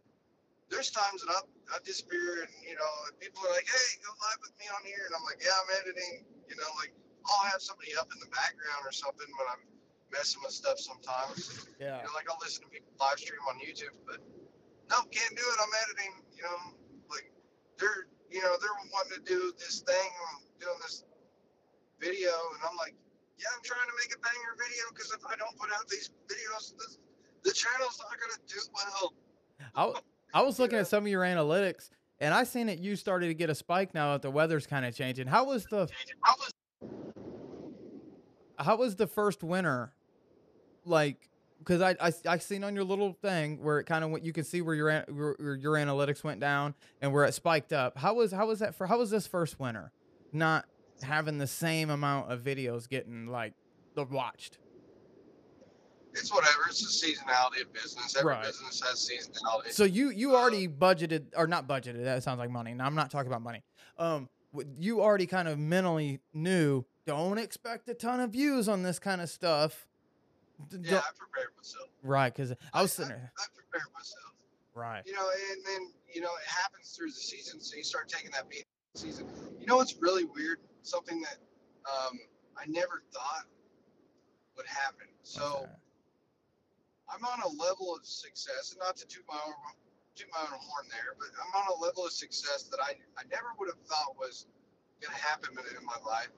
there's times that I I disappear and you know people are like, hey, go live with me on here, and I'm like, yeah, I'm editing. You know, like I'll have somebody up in the background or something when I'm messing with stuff sometimes.
Yeah.
You know, like I'll listen to people live stream on YouTube, but no, can't do it. I'm editing. You know, like they're you know they're wanting to do this thing, I'm doing this video, and I'm like, yeah, I'm trying to make a banger video because if I don't put out these videos, the, the channel's not gonna do well.
I I was looking at some of your analytics, and I seen that you started to get a spike now that the weather's kind of changing. How was the how was the first winter like because I, I i seen on your little thing where it kind of went you can see where your, an- where your analytics went down and where it spiked up how was how was that for how was this first winter not having the same amount of videos getting like the watched
it's whatever. It's the seasonality of business. Every
Right.
business has seasonality.
so you you already budgeted or not budgeted that sounds like money now i'm not talking about money um w- you already kind of mentally knew don't expect a ton of views on this kind of stuff D-
yeah, I prepared myself.
right because i was sitting
I,
there
I prepared myself.
right
you know, and then you know it happens through the season, so you start taking that beat season. You know what's really weird? Something that um, I never thought would happen. So
Okay.
I'm on a level of success, and not to toot my own toot my own horn there, but I'm on a level of success that I I never would have thought was going to happen in my life.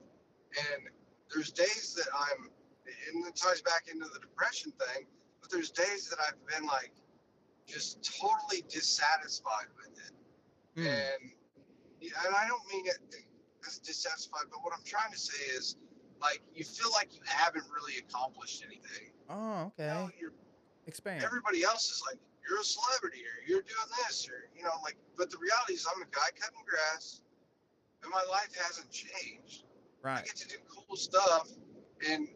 And there's days that I'm, and it ties back into the depression thing. But there's days that I've been like just totally dissatisfied with it.
Hmm.
And yeah, and I don't mean it as dissatisfied, but what I'm trying to say is like you feel like you haven't really accomplished anything.
Oh,
You
okay.
know, you're,
Expand.
everybody else is like, you're a celebrity or you're doing this or you know, like but the reality is I'm a guy cutting grass and my life hasn't changed.
Right.
I get to do cool stuff and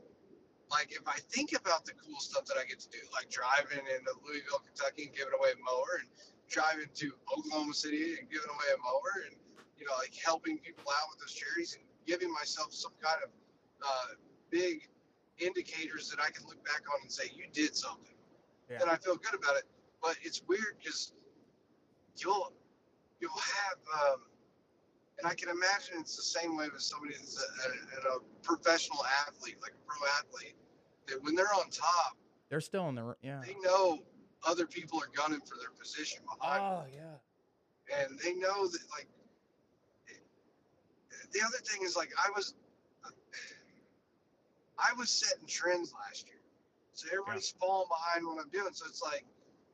like if I think about the cool stuff that I get to do, like driving into Louisville, Kentucky and giving away a mower and driving to Oklahoma City and giving away a mower and you know like helping people out with those charities and giving myself some kind of uh, big indicators that I can look back on and say you did something.
Yeah.
And I feel good about it. But it's weird because you'll you'll have um, and I can imagine it's the same way with somebody that's a, a, a professional athlete, like a pro athlete, that when they're on top,
They're still in the yeah.
they know other people are gunning for their position behind
Oh yeah.
And they know that, like, the other thing is, like, I was, I was setting trends last year. So everybody's falling behind what I'm doing. So it's like,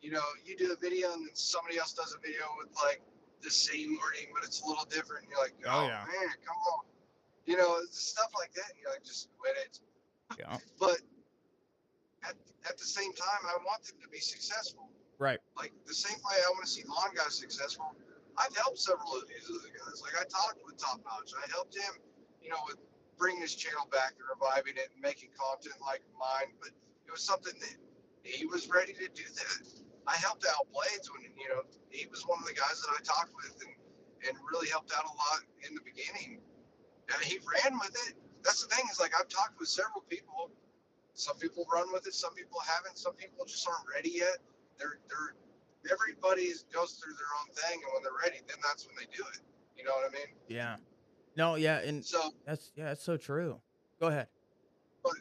you know, you do a video and then somebody else does a video with, like, the same wording, but it's a little different. And you're like,
Oh,
oh,
yeah.
man, come on. You know, stuff like that. You're like, just quit it.
Yeah.
But at, at the same time, I want them to be successful.
Right.
Like the same way I want to see Guys successful. I've helped several of these other guys. Like I talked with Top Notch. I helped him, you know, with bringing his channel back and reviving it and making content like mine. But it was something that he was ready to do that. I helped out Blades when, you know, he was one of the guys that I talked with and, and really helped out a lot in the beginning. And he ran with it. That's the thing is like I've talked with several people. Some people run with it, some people haven't, some people just aren't ready yet. They're they're everybody goes through their own thing and when they're ready, then that's when they do it. You know what I mean?
Yeah. No, yeah, and
So
that's yeah, that's so true. Go ahead.
But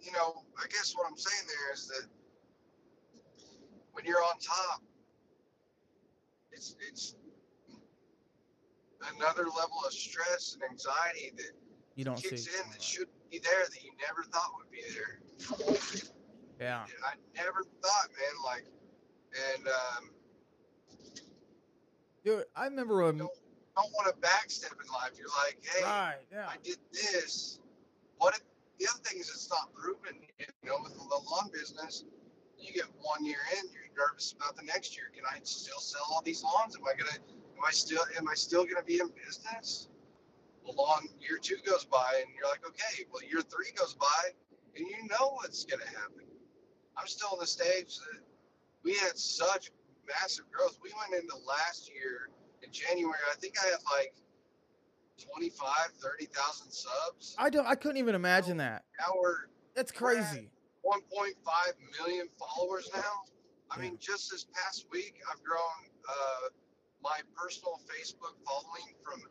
you know, I guess what I'm saying there is that when you're on top, it's it's another level of stress and anxiety that
You don't see.
in that should be there that you never thought would be there.
Yeah.
And I never thought, man, like, and um,
Dude, I remember when
don't don't want to backstep in life. You're like, hey,
Right, yeah.
I did this. What if the other thing is it's not proven? You know, with the lawn business, you get one year in, you're nervous about the next year. Can I still sell all these lawns? Am I gonna? Am I still? Am I still gonna be in business? Well, long year two goes by, and you're like, okay. Well, year three goes by, and you know what's gonna happen. I'm still in the stage that we had such massive growth. We went into last year in January. I think I had like 25, 30,000 subs.
I don't I couldn't even imagine that.
Now we're
That's crazy.
1.5 million followers now. I mean, just this past week, I've grown uh, my personal Facebook following from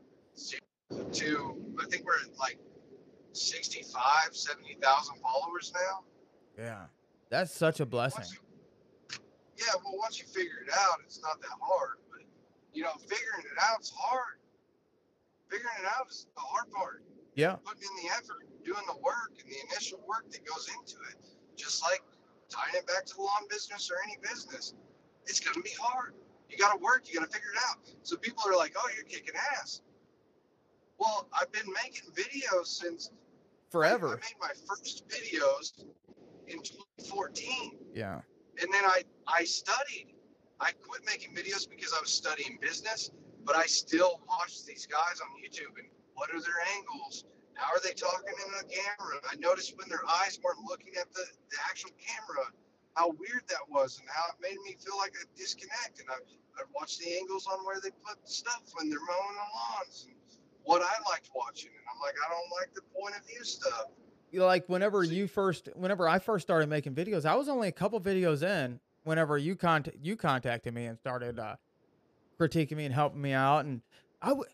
to, I think we're at like 65, 70,000 followers now.
Yeah. That's such a blessing.
You- yeah, well, once you figure it out, it's not that hard. But, you know, figuring it out is hard. Figuring it out is the hard part.
Yeah.
putting in the effort, doing the work and the initial work that goes into it. Just like tying it back to the lawn business or any business, it's going to be hard. You got to work, you got to figure it out. So people are like, oh, you're kicking ass. Well, I've been making videos since forever. I
Forever.
made my first videos in 2014
Yeah.
and then I I studied. I quit making videos because I was studying business, but I still watched these guys on YouTube and what are their angles? How are they talking in the camera? I noticed when their eyes weren't looking at the, the actual camera, how weird that was and how it made me feel like a disconnect. And I I'd watch the angles on where they put stuff when they're mowing the lawns and what I liked watching. And I'm like, I don't like the point of view stuff.
You know, like whenever
See-
you first whenever I first started making videos, I was only a couple videos in whenever you contact you contacted me and started uh critiquing me and helping me out and I w-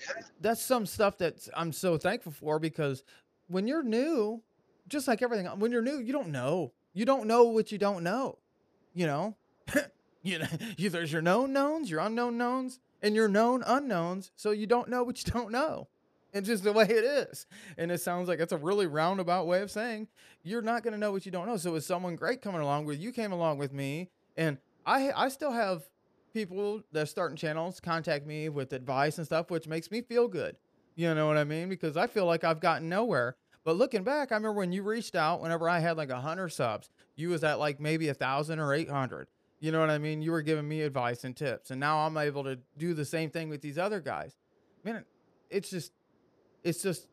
Yeah.
that's some stuff that I'm so thankful for because when you're new, just like everything, when you're new, you don't know. You don't know what you don't know. You know, you know, you, there's your known knowns, your unknown knowns, and your known unknowns. So you don't know what you don't know. It's just the way it is. And it sounds like it's a really roundabout way of saying you're not going to know what you don't know. So, with someone great coming along with you, came along with me, and I I still have people that are starting channels contact me with advice and stuff, which makes me feel good. You know what I mean? Because I feel like I've gotten nowhere. But looking back, I remember when you reached out, whenever I had like a hundred subs, you was at like maybe a thousand or eight hundred. You know what I mean? You were giving me advice and tips, and now I'm able to do the same thing with these other guys. Man, it's just, it's just,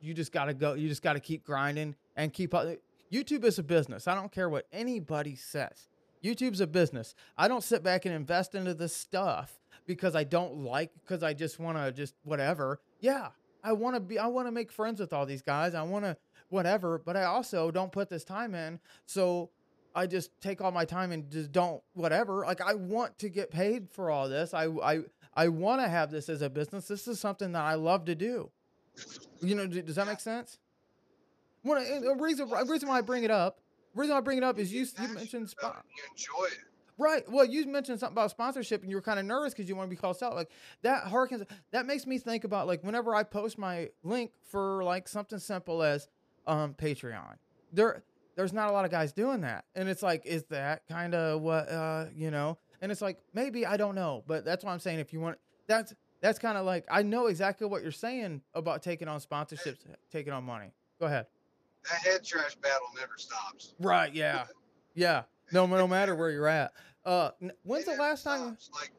you just gotta go. You just gotta keep grinding and keep up. YouTube is a business. I don't care what anybody says. YouTube's a business. I don't sit back and invest into this stuff because I don't like because I just want to just whatever. Yeah, I want to be I want to make friends with all these guys. I want to whatever, but I also don't put this time in. So I just take all my time and just don't whatever. Like I want to get paid for all this. I I I want to have this as a business. This is something that I love to do. You know, does that make sense? One a reason a reason why I bring it up. Reason why I bring it up is you you mentioned spot.
You enjoy it.
Right. Well, you mentioned something about sponsorship, and you were kind of nervous because you want to be called out. Like that harkens. That makes me think about like whenever I post my link for like something simple as um Patreon. There, there's not a lot of guys doing that, and it's like, is that kind of what uh you know? And it's like maybe I don't know, but that's why I'm saying if you want that's that's kind of like I know exactly what you're saying about taking on sponsorships, taking on money. Go ahead.
That head trash battle never stops.
Right? Yeah, yeah. No, no matter where you're at. Uh, when's
It
the last time?
stops. Like,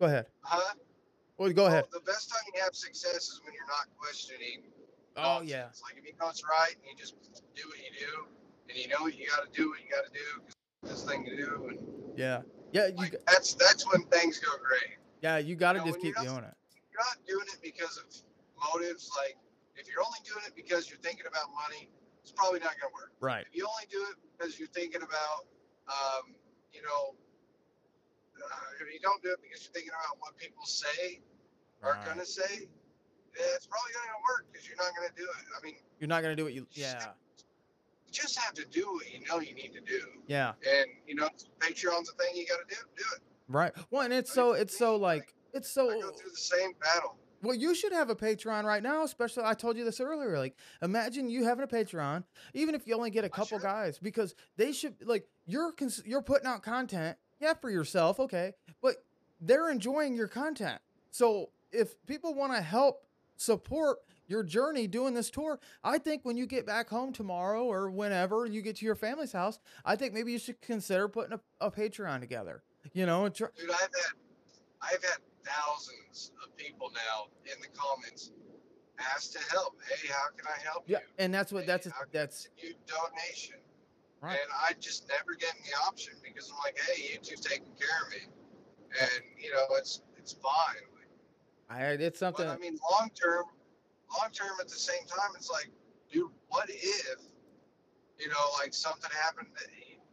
Go ahead.
huh?
Well, go ahead.
The best time you have success is when you're not questioning.
Oh yeah,
nonsense. Like if you know it's right and you just do what you do, and you know you got to do what you got to do this thing to do, and
yeah, yeah. You
like that's that's when things go great.
yeah, you got to
you know,
just keep doing it.
You're not doing it because of motives. Like if you're only doing it because you're thinking about money, it's probably not going to work.
Right.
If you only do it because you're thinking about, um, you know, uh, if you don't do it because you're thinking about what people say are
Right.
going to say, eh, it's probably not going to work because you're not going to do it. I mean,
You're not gonna do what you. Yeah,
you just have to do what you know you need to do.
yeah.
And, you know, Patreon's a thing you got to do. Do it.
Right. Well, and it's so it's so like it's
I
so
go through the same battle.
Well, you should have a Patreon right now, especially I told you this earlier. Like, imagine you having a Patreon, even if you only get a couple guys, because they should like you're cons- you're putting out content, yeah, for yourself, okay, but they're enjoying your content. So if people want to help support your journey doing this tour, I think when you get back home tomorrow or whenever you get to your family's house, I think maybe you should consider putting a, a Patreon together. You know, tr-
Dude, I've had I've had thousands of people now in the comments ask to help. Hey, how can I help
yeah,
you?
and that's what
Hey,
that's
can
that's
you donation.
right.
And I just never get the option because I'm like, hey, YouTube's taking care of me, and you know it's it's fine. Like,
I it's something.
but I mean, long term, long term at the same time, it's like, dude, what if, you know, like something happened that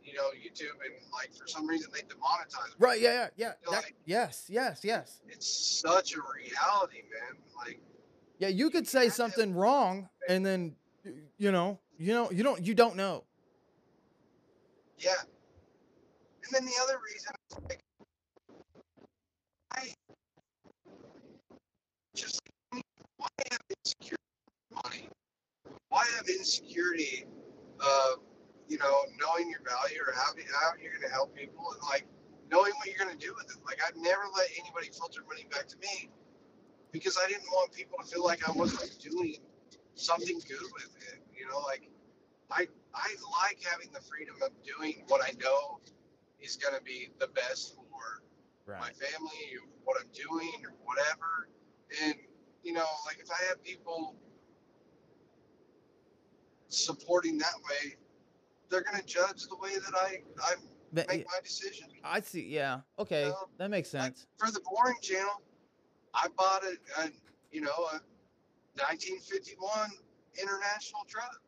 you know YouTube and like for some reason they demonetize.
Right, yeah, yeah, yeah. That-
like-
yes, yes, yes.
It's such a reality, man. Like.
Yeah, you could say something wrong and then you know, you know, you don't you don't know.
Yeah. And then the other reason like, I just why have insecurity money? Why have insecurity of you know knowing your value or how how you're going to help people and like knowing what you're going to do with it? Like I've never let anybody filter money back to me because I didn't want people to feel like I wasn't doing something good with it. You know, like I I like having the freedom of doing what I know is going to be the best for my family, or what I'm doing, or whatever. And you know, like if I have people supporting that way, they're going to judge the way that I I
But,
make my decision.
I see. Yeah. Okay.
No,
That makes
Like,
sense.
for the boring channel, I bought a, a you know a 1951 international truck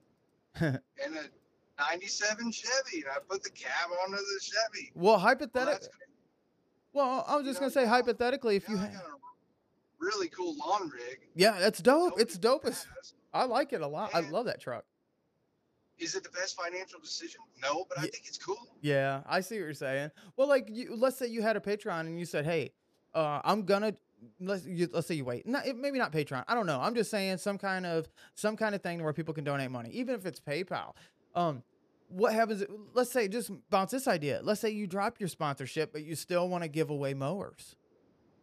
and a 97 Chevy, and I put the cab onto the Chevy.
Well,
Well,
hypothetically,
gonna-
well, I was
you
just
know,
gonna say hypothetically, if you,
got a really cool lawn rig.
yeah, that's dope. It's dope as. I like it a lot. I love that truck.
Is it the best financial decision? No, but I think it's cool.
Yeah, I see what you're saying. Well, like, you, let's say you had a Patreon and you said, "Hey, uh, I'm gonna let's you, let's say you wait, not maybe not Patreon. I don't know. I'm just saying some kind of some kind of thing where people can donate money, even if it's PayPal. Um, what happens? Let's say just bounce this idea. Let's say you drop your sponsorship, but you still want to give away mowers.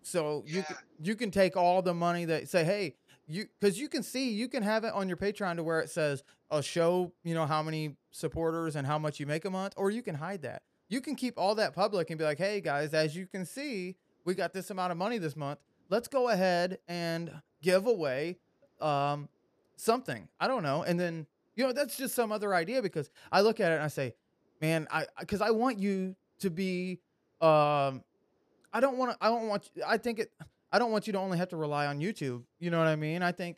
So you can, you can take all the money that say, hey, you because you can see you can have it on your Patreon to where it says a show, you know how many supporters and how much you make a month, or you can hide that. You can keep all that public and be like, hey guys, as you can see, we got this amount of money this month. Let's go ahead and give away um, something. I don't know, and then you know that's just some other idea because I look at it and I say, man, I because I want you to be. Um, I don't want to. I don't want. I think it. I don't want you to only have to rely on YouTube. You know what I mean? I think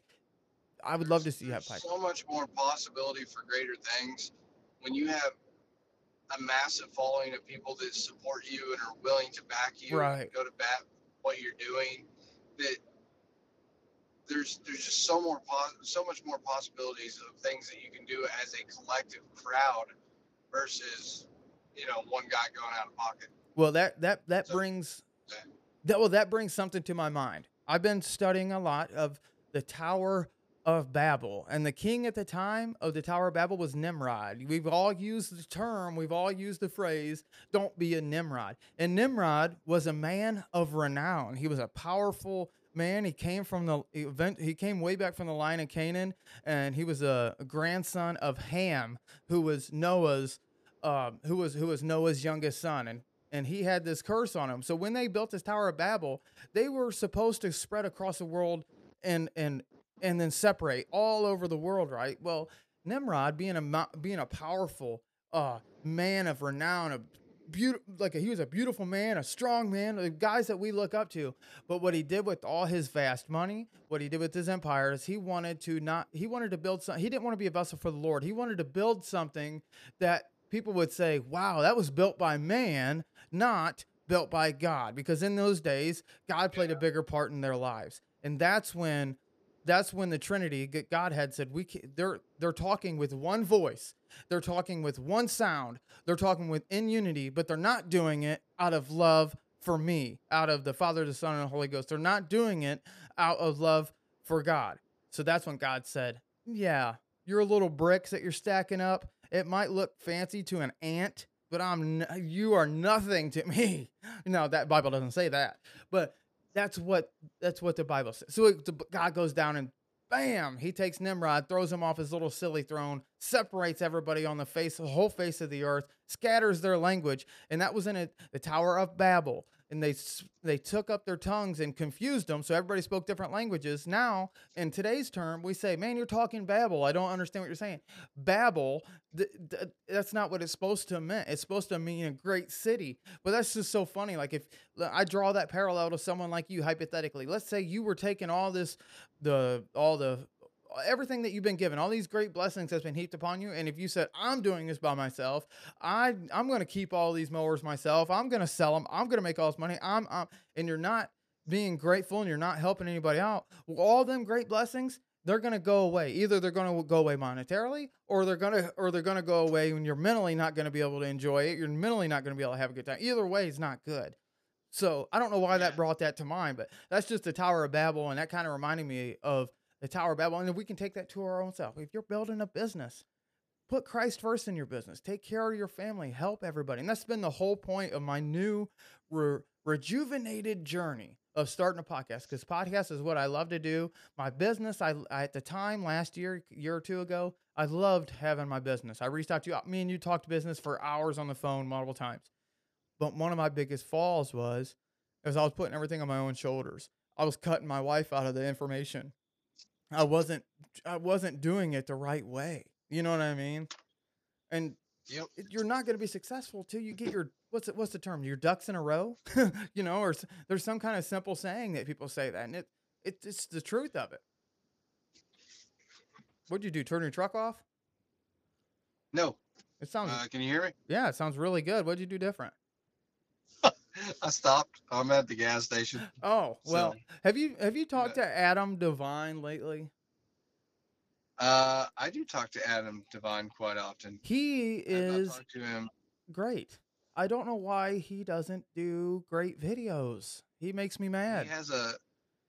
I would love to see you have pipe.
so much more possibility for greater things when you have a massive following of people that support you and are willing to back you
Right.
and go to bat what you're doing that there's there's just so more pos- so much more possibilities of things that you can do as a collective crowd versus you know one guy going out of pocket
Well, that that that
So-
brings that well that brings something to my mind. I've been studying a lot of the Tower of Babel. And the king at the time of the Tower of Babel was Nimrod. We've all used the term, we've all used the phrase, don't be a Nimrod. And Nimrod was a man of renown. He was a powerful man. He came from the event, he came way back from the line of Canaan, and he was a grandson of Ham, who was Noah's uh, who was who was Noah's youngest son. And and he had this curse on him. So when they built this Tower of Babel, they were supposed to spread across the world and and and then separate all over the world, right? Well, Nimrod, being a being a powerful uh, man of renown, a beautiful like a, he was a beautiful man, a strong man, the guys that we look up to. But what he did with all his vast money, what he did with his empire is he wanted to not he wanted to build something. he didn't want to be a vessel for the Lord. He wanted to build something that people would say, "Wow, that was built by man, not built by God." Because in those days, God played a bigger part in their lives. And that's when that's when the Trinity, Godhead said, "We can, they're they're talking with one voice, they're talking with one sound, they're talking with in unity, but they're not doing it out of love for me, out of the Father, the Son, and the Holy Ghost. They're not doing it out of love for God." So that's when God said, "Yeah, your little bricks that you're stacking up, it might look fancy to an ant, but I'm n- you are nothing to me." No, that Bible doesn't say that, but that's what that's what the Bible says. So it, God goes down and bam, he takes Nimrod, throws him off his little silly throne, separates everybody on the face, the whole face of the earth, scatters their language, and that was in it, the Tower of Babel and they they took up their tongues and confused them so everybody spoke different languages. Now in today's term we say man you're talking babel. I don't understand what you're saying. Babel th- th- that's not what it's supposed to mean. It's supposed to mean a great city. But that's just so funny like if i draw that parallel to someone like you hypothetically. Let's say you were taking all this the all the everything that you've been given, all these great blessings that's been heaped upon you. And if you said, I'm doing this by myself, I I'm going to keep all these mowers myself. I'm going to sell them. I'm going to make all this money. I'm, I'm and you're not being grateful and you're not helping anybody out. Well, all them great blessings, they're going to go away. Either they're going to go away monetarily or they're going to or they're going to go away when you're mentally not going to be able to enjoy it. You're mentally not going to be able to have a good time. Either way is not good. So I don't know why that brought that to mind, but that's just the Tower of Babel, and that kind of reminded me of the Tower of Babel, and we can take that to our own self. If you're building a business, put Christ first in your business. Take care of your family. Help everybody. And that's been the whole point of my new re- rejuvenated journey of starting a podcast because podcast is what I love to do. My business, I, I, at the time last year, year or two ago, I loved having my business. I reached out to you. Me and you talked business for hours on the phone multiple times. But one of my biggest falls was as I was putting everything on my own shoulders. I was cutting my wife out of the information. I wasn't I wasn't doing it the right way. You know what I mean? And yep. you're not going to be successful till you get your what's it, what's the term? Your ducks in a row, you know, or there's some kind of simple saying that people say that, and it, it it's the truth of it. What'd you do? Turn your truck off?
No.
It sounds.
Uh, can you hear me?
Yeah, it sounds really good. What'd you do different?
I stopped. I'm at the gas station.
Oh well, so, have you have you talked to Adam Devine lately?
Uh, I do talk to Adam Devine quite often.
He is to him. great. I don't know why he doesn't do great videos. He makes me mad.
He has a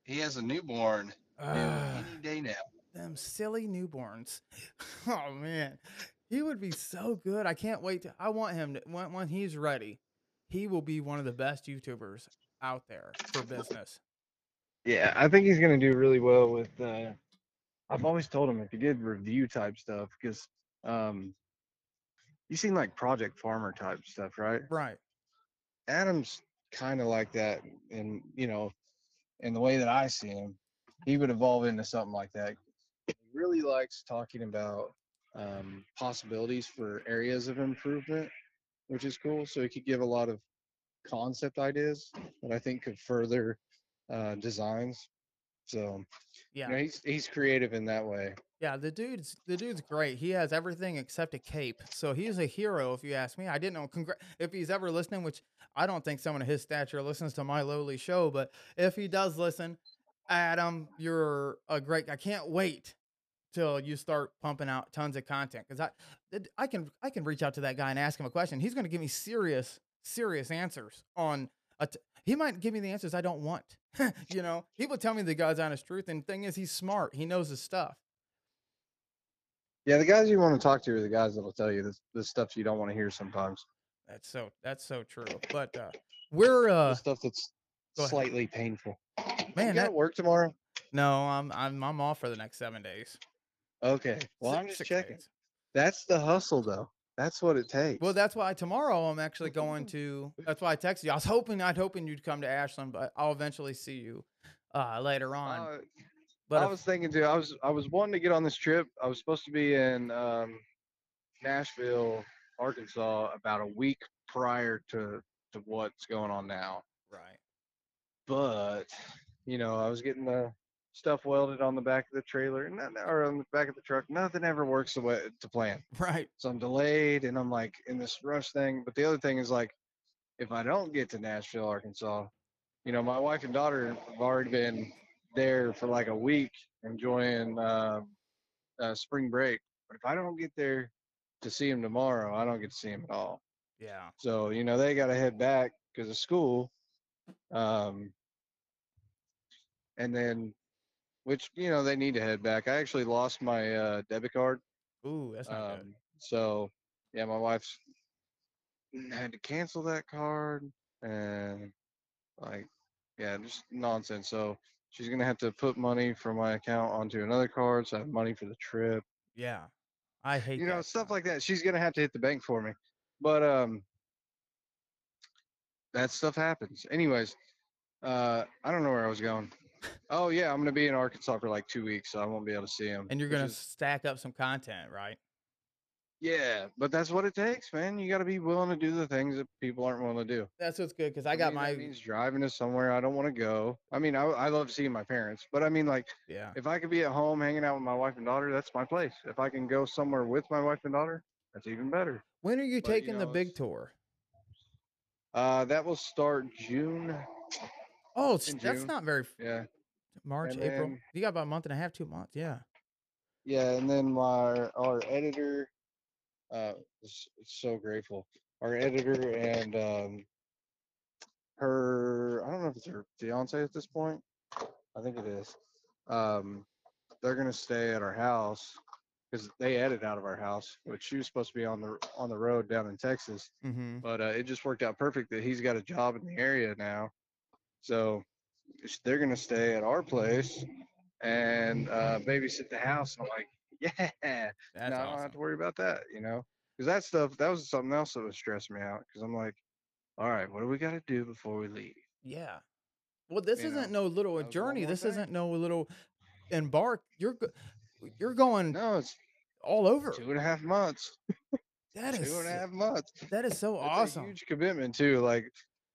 he has a newborn uh, any day now.
Them silly newborns. oh man, he would be so good. I can't wait to. I want him to when when he's ready he will be one of the best YouTubers out there for business.
Yeah, I think he's gonna do really well with. Uh, I've always told him if he did review type stuff, because um, you seen like Project Farmer type stuff, right?
Right.
Adam's kind of like that, and you know, in the way that I see him, he would evolve into something like that. He really likes talking about um, possibilities for areas of improvement which is cool. So he could give a lot of concept ideas that I think could further uh, designs. So yeah, you know, he's he's creative in that way.
Yeah, the dude's the dude's great. He has everything except a cape, so he's a hero. If you ask me, I didn't know congr- if he's ever listening, which I don't think someone of his stature listens to my lowly show. But if he does listen, Adam, you're a great. I can't wait till you start pumping out tons of content because I I can I can reach out to that guy and ask him a question. He's going to give me serious serious answers on a t- he might give me the answers I don't want. you know, he will tell me the God's honest truth. And thing is, he's smart. He knows his stuff.
Yeah, the guys you want to talk to are the guys that'll tell you the, the stuff you don't want to hear sometimes.
That's so that's so true. But uh we're
The
uh
stuff that's slightly painful.
Man,
you got
that-
work tomorrow?
no, I'm I'm I'm off for the next seven days.
Okay. Well,
Si-
I'm just checking.
days.
That's the hustle, though. That's what it takes.
Well, that's why tomorrow I'm actually going to. That's why I texted you. I was hoping I'd hoping you'd come to Ashland, but I'll eventually see you uh, later on.
Uh,
but
I
if-
was thinking too. I was I was wanting to get on this trip. I was supposed to be in um, Nashville, Arkansas, about a week prior to to what's going on now.
right,
But you know, I was getting the stuff welded on the back of the trailer, or on the back of the truck. Nothing ever works the way to plan.
right,
So I'm delayed, and I'm like in this rush thing. But the other thing is like, if I don't get to Nashville, Arkansas, you know, my wife and daughter have already been there for like a week enjoying uh, uh, spring break. But if I don't get there to see them tomorrow, I don't get to see them at all.
yeah,
So you know, they got to head back because of school. Um, and then, which you know, they need to head back. I actually lost my uh, debit card.
ooh, that's not good.
Um, so yeah, my wife's had to cancel that card and like yeah, just nonsense. So she's gonna have to put money from my account onto another card, so I have money for the trip.
Yeah, I hate
You know, stuff. like that. She's gonna have to hit the bank for me. But um that stuff happens. Anyways, uh I don't know where I was going. Oh yeah, I'm gonna be in Arkansas for like two weeks, so I won't be able to see him.
And you're gonna
is-
stack up some content, right?
Yeah, but that's what it takes, man. You got to be willing to do the things that people aren't willing to do.
That's what's good because I got
mean,
my
means driving to somewhere I don't want to go. I mean, I, I love seeing my parents, but I mean, like,
yeah.
if I could be at home hanging out with my wife and daughter, that's my place. If I can go somewhere with my wife and daughter, that's even better.
When are you
but, you
taking the big tour?
Uh, that will start June.
Oh, that's
June.
not very
Yeah,
March,
And
April.
then-
You got about a month and a half, two months. Yeah.
yeah, and then my our editor, uh, is so grateful. Our editor and um, her, I don't know if it's her fiance at this point. I think it is. Um, they're gonna stay at our house because they edit out of our house, which she was supposed to be on the on the road down in Texas.
Mm-hmm.
But uh, it just worked out perfect that he's got a job in the area now, so they're gonna stay at our place and uh, babysit the house. And I'm like, yeah,
That's
now I don't
awesome.
have to worry about that, you know, because that stuff that was something else that was stressing me out. Because I'm like, all right, what do we got to do before we leave?
Yeah. Well, this
You
isn't
know,
no little journey. This
thing.
isn't no little embark. You're you're going
No, it's
all over.
two and a half months.
That
Two
is
and a half months.
that is so
It's
awesome.
huge commitment too. Like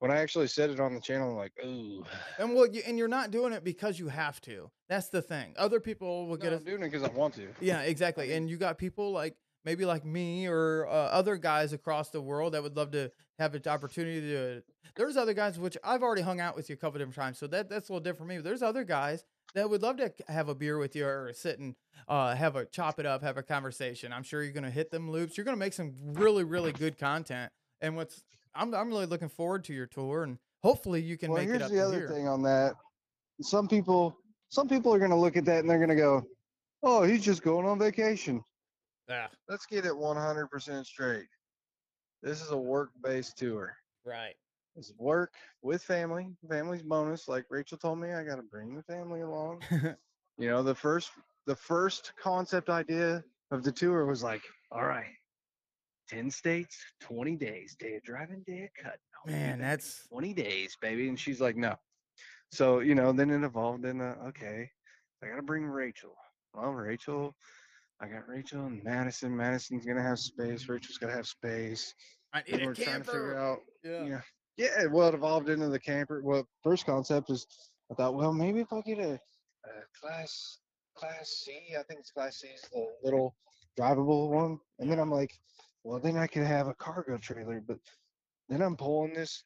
when I actually said it on the channel, I'm like, ooh.
And well, you, and you're not doing it because you have to. That's the thing. Other people will
No,
get
I'm
us.
doing it because I want to.
Yeah, exactly.
mean-
and you got people like maybe like me or uh, other guys across the world that would love to have an opportunity to. There's other guys which I've already hung out with you a couple different times, so that that's a little different for me. But there's other guys that would love to have a beer with you or sit and uh, have a chop it up, have a conversation. I'm sure you're gonna hit them loops. You're gonna make some really really good content. And what's I'm I'm really looking forward to your tour and hopefully you can
well,
make it up
Here's
the
other
here.
thing on that. Some people, some people are going to look at that and they're going to go, "Oh, he's just going on vacation."
Yeah,
Let's get it 100% straight. This is a work-based tour.
right.
It's work with family. Family's bonus. Like Rachel told me, I got to bring the family along. you know, the first, the first concept idea of the tour was like, "All right, 10 states, 20 days, day of driving, day of cutting. I'll
Man,
back."
that's
20 days, baby. And she's like, no. So, you know, then it evolved in, uh, okay, I got to bring Rachel. Well, Rachel, I got Rachel and Madison. Madison's going to have space. Rachel's going to have space.
I need a
we're trying to figure out,
Yeah.
you know, yeah, well, it evolved into the camper. Well, first concept is I thought, well, maybe if I get a, a class, class C, I think it's class C is the little drivable one. And then I'm like, well, then I could have a cargo trailer. But then I'm pulling this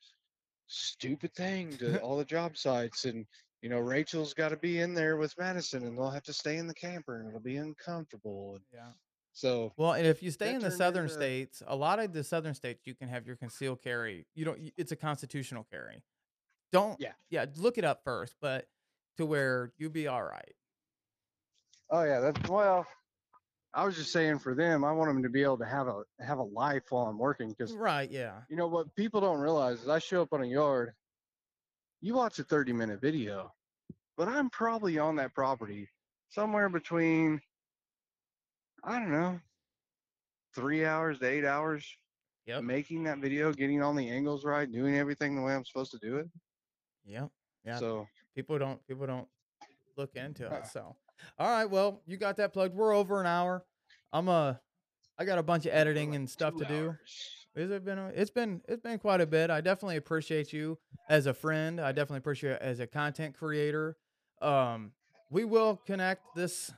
stupid thing to all the job sites. And, you know, Rachel's got to be in there with Madison and they'll have to stay in the camper and it'll be uncomfortable. And
Yeah.
so,
Well, and if you stay in the southern
into-
states, a lot of the southern states you can have your concealed carry. You don't. It's a constitutional carry. Don't.
Yeah.
Yeah. Look it up first, but to where you'll be all right.
oh, yeah, that's, well, I was just saying for them, I want them to be able to have a have a life while I'm working because
Right. Yeah.
you know what people don't realize is I show up on a yard, you watch a 30 minute video, but I'm probably on that property somewhere between I don't know, three hours to eight hours
Yep.
making that video, getting all the angles right, doing everything the way I'm supposed to do it.
Yep. Yeah.
So
people don't people don't look into it. So, all right, well, you got that plugged. We're over an hour. I'm a, I got a bunch of editing
like
and stuff to do. Is it been? a- It's been. It's been quite a bit. I definitely appreciate you as a friend. I definitely appreciate you as a content creator. Um, we will connect this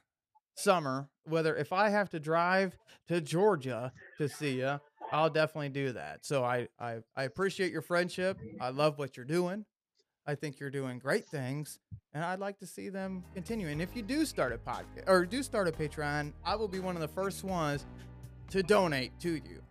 summer. Whether if I have to drive to Georgia to see you, I'll definitely do that. So I, I, I appreciate your friendship. I love what you're doing. I think you're doing great things, and I'd like to see them continue. And if you do start a podcast or do start a Patreon, I will be one of the first ones to donate to you.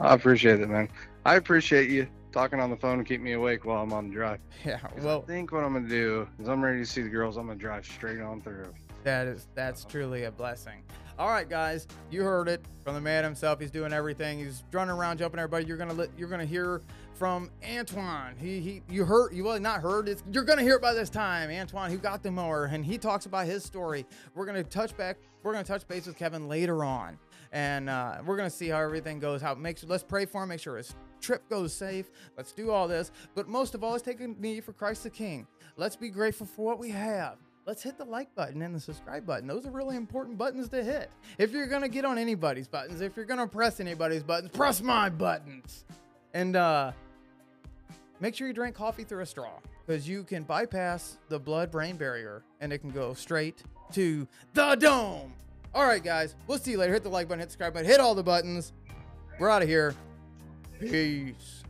I appreciate it, man. I appreciate you talking on the phone and keep me awake while I'm on the drive.
Yeah, Well,
I think what I'm gonna do is I'm ready to see the girls. I'm gonna drive straight on through.
That is that's uh-huh. truly a blessing. All right, guys, you heard it from the man himself. He's doing everything. He's running around, jumping everybody. You're gonna let, you're gonna hear from Antoine. He he you heard you well not heard. It's, you're gonna hear it by this time. Antoine, who got the mower, and he talks about his story. We're gonna touch back. We're gonna touch base with Kevin later on, and uh, we're gonna see how everything goes. How make sure let's pray for him. Make sure his trip goes safe. Let's do all this, but most of all, let's take a knee for Christ the King. Let's be grateful for what we have let's hit the like button and the subscribe button. Those are really important buttons to hit. If you're gonna get on anybody's buttons, if you're gonna press anybody's buttons, press my buttons. And uh make sure you drink coffee through a straw because you can bypass the blood brain barrier and it can go straight to the dome. All right, guys, we'll see you later. Hit the like button, hit the subscribe button, hit all the buttons. We're out of here. Peace.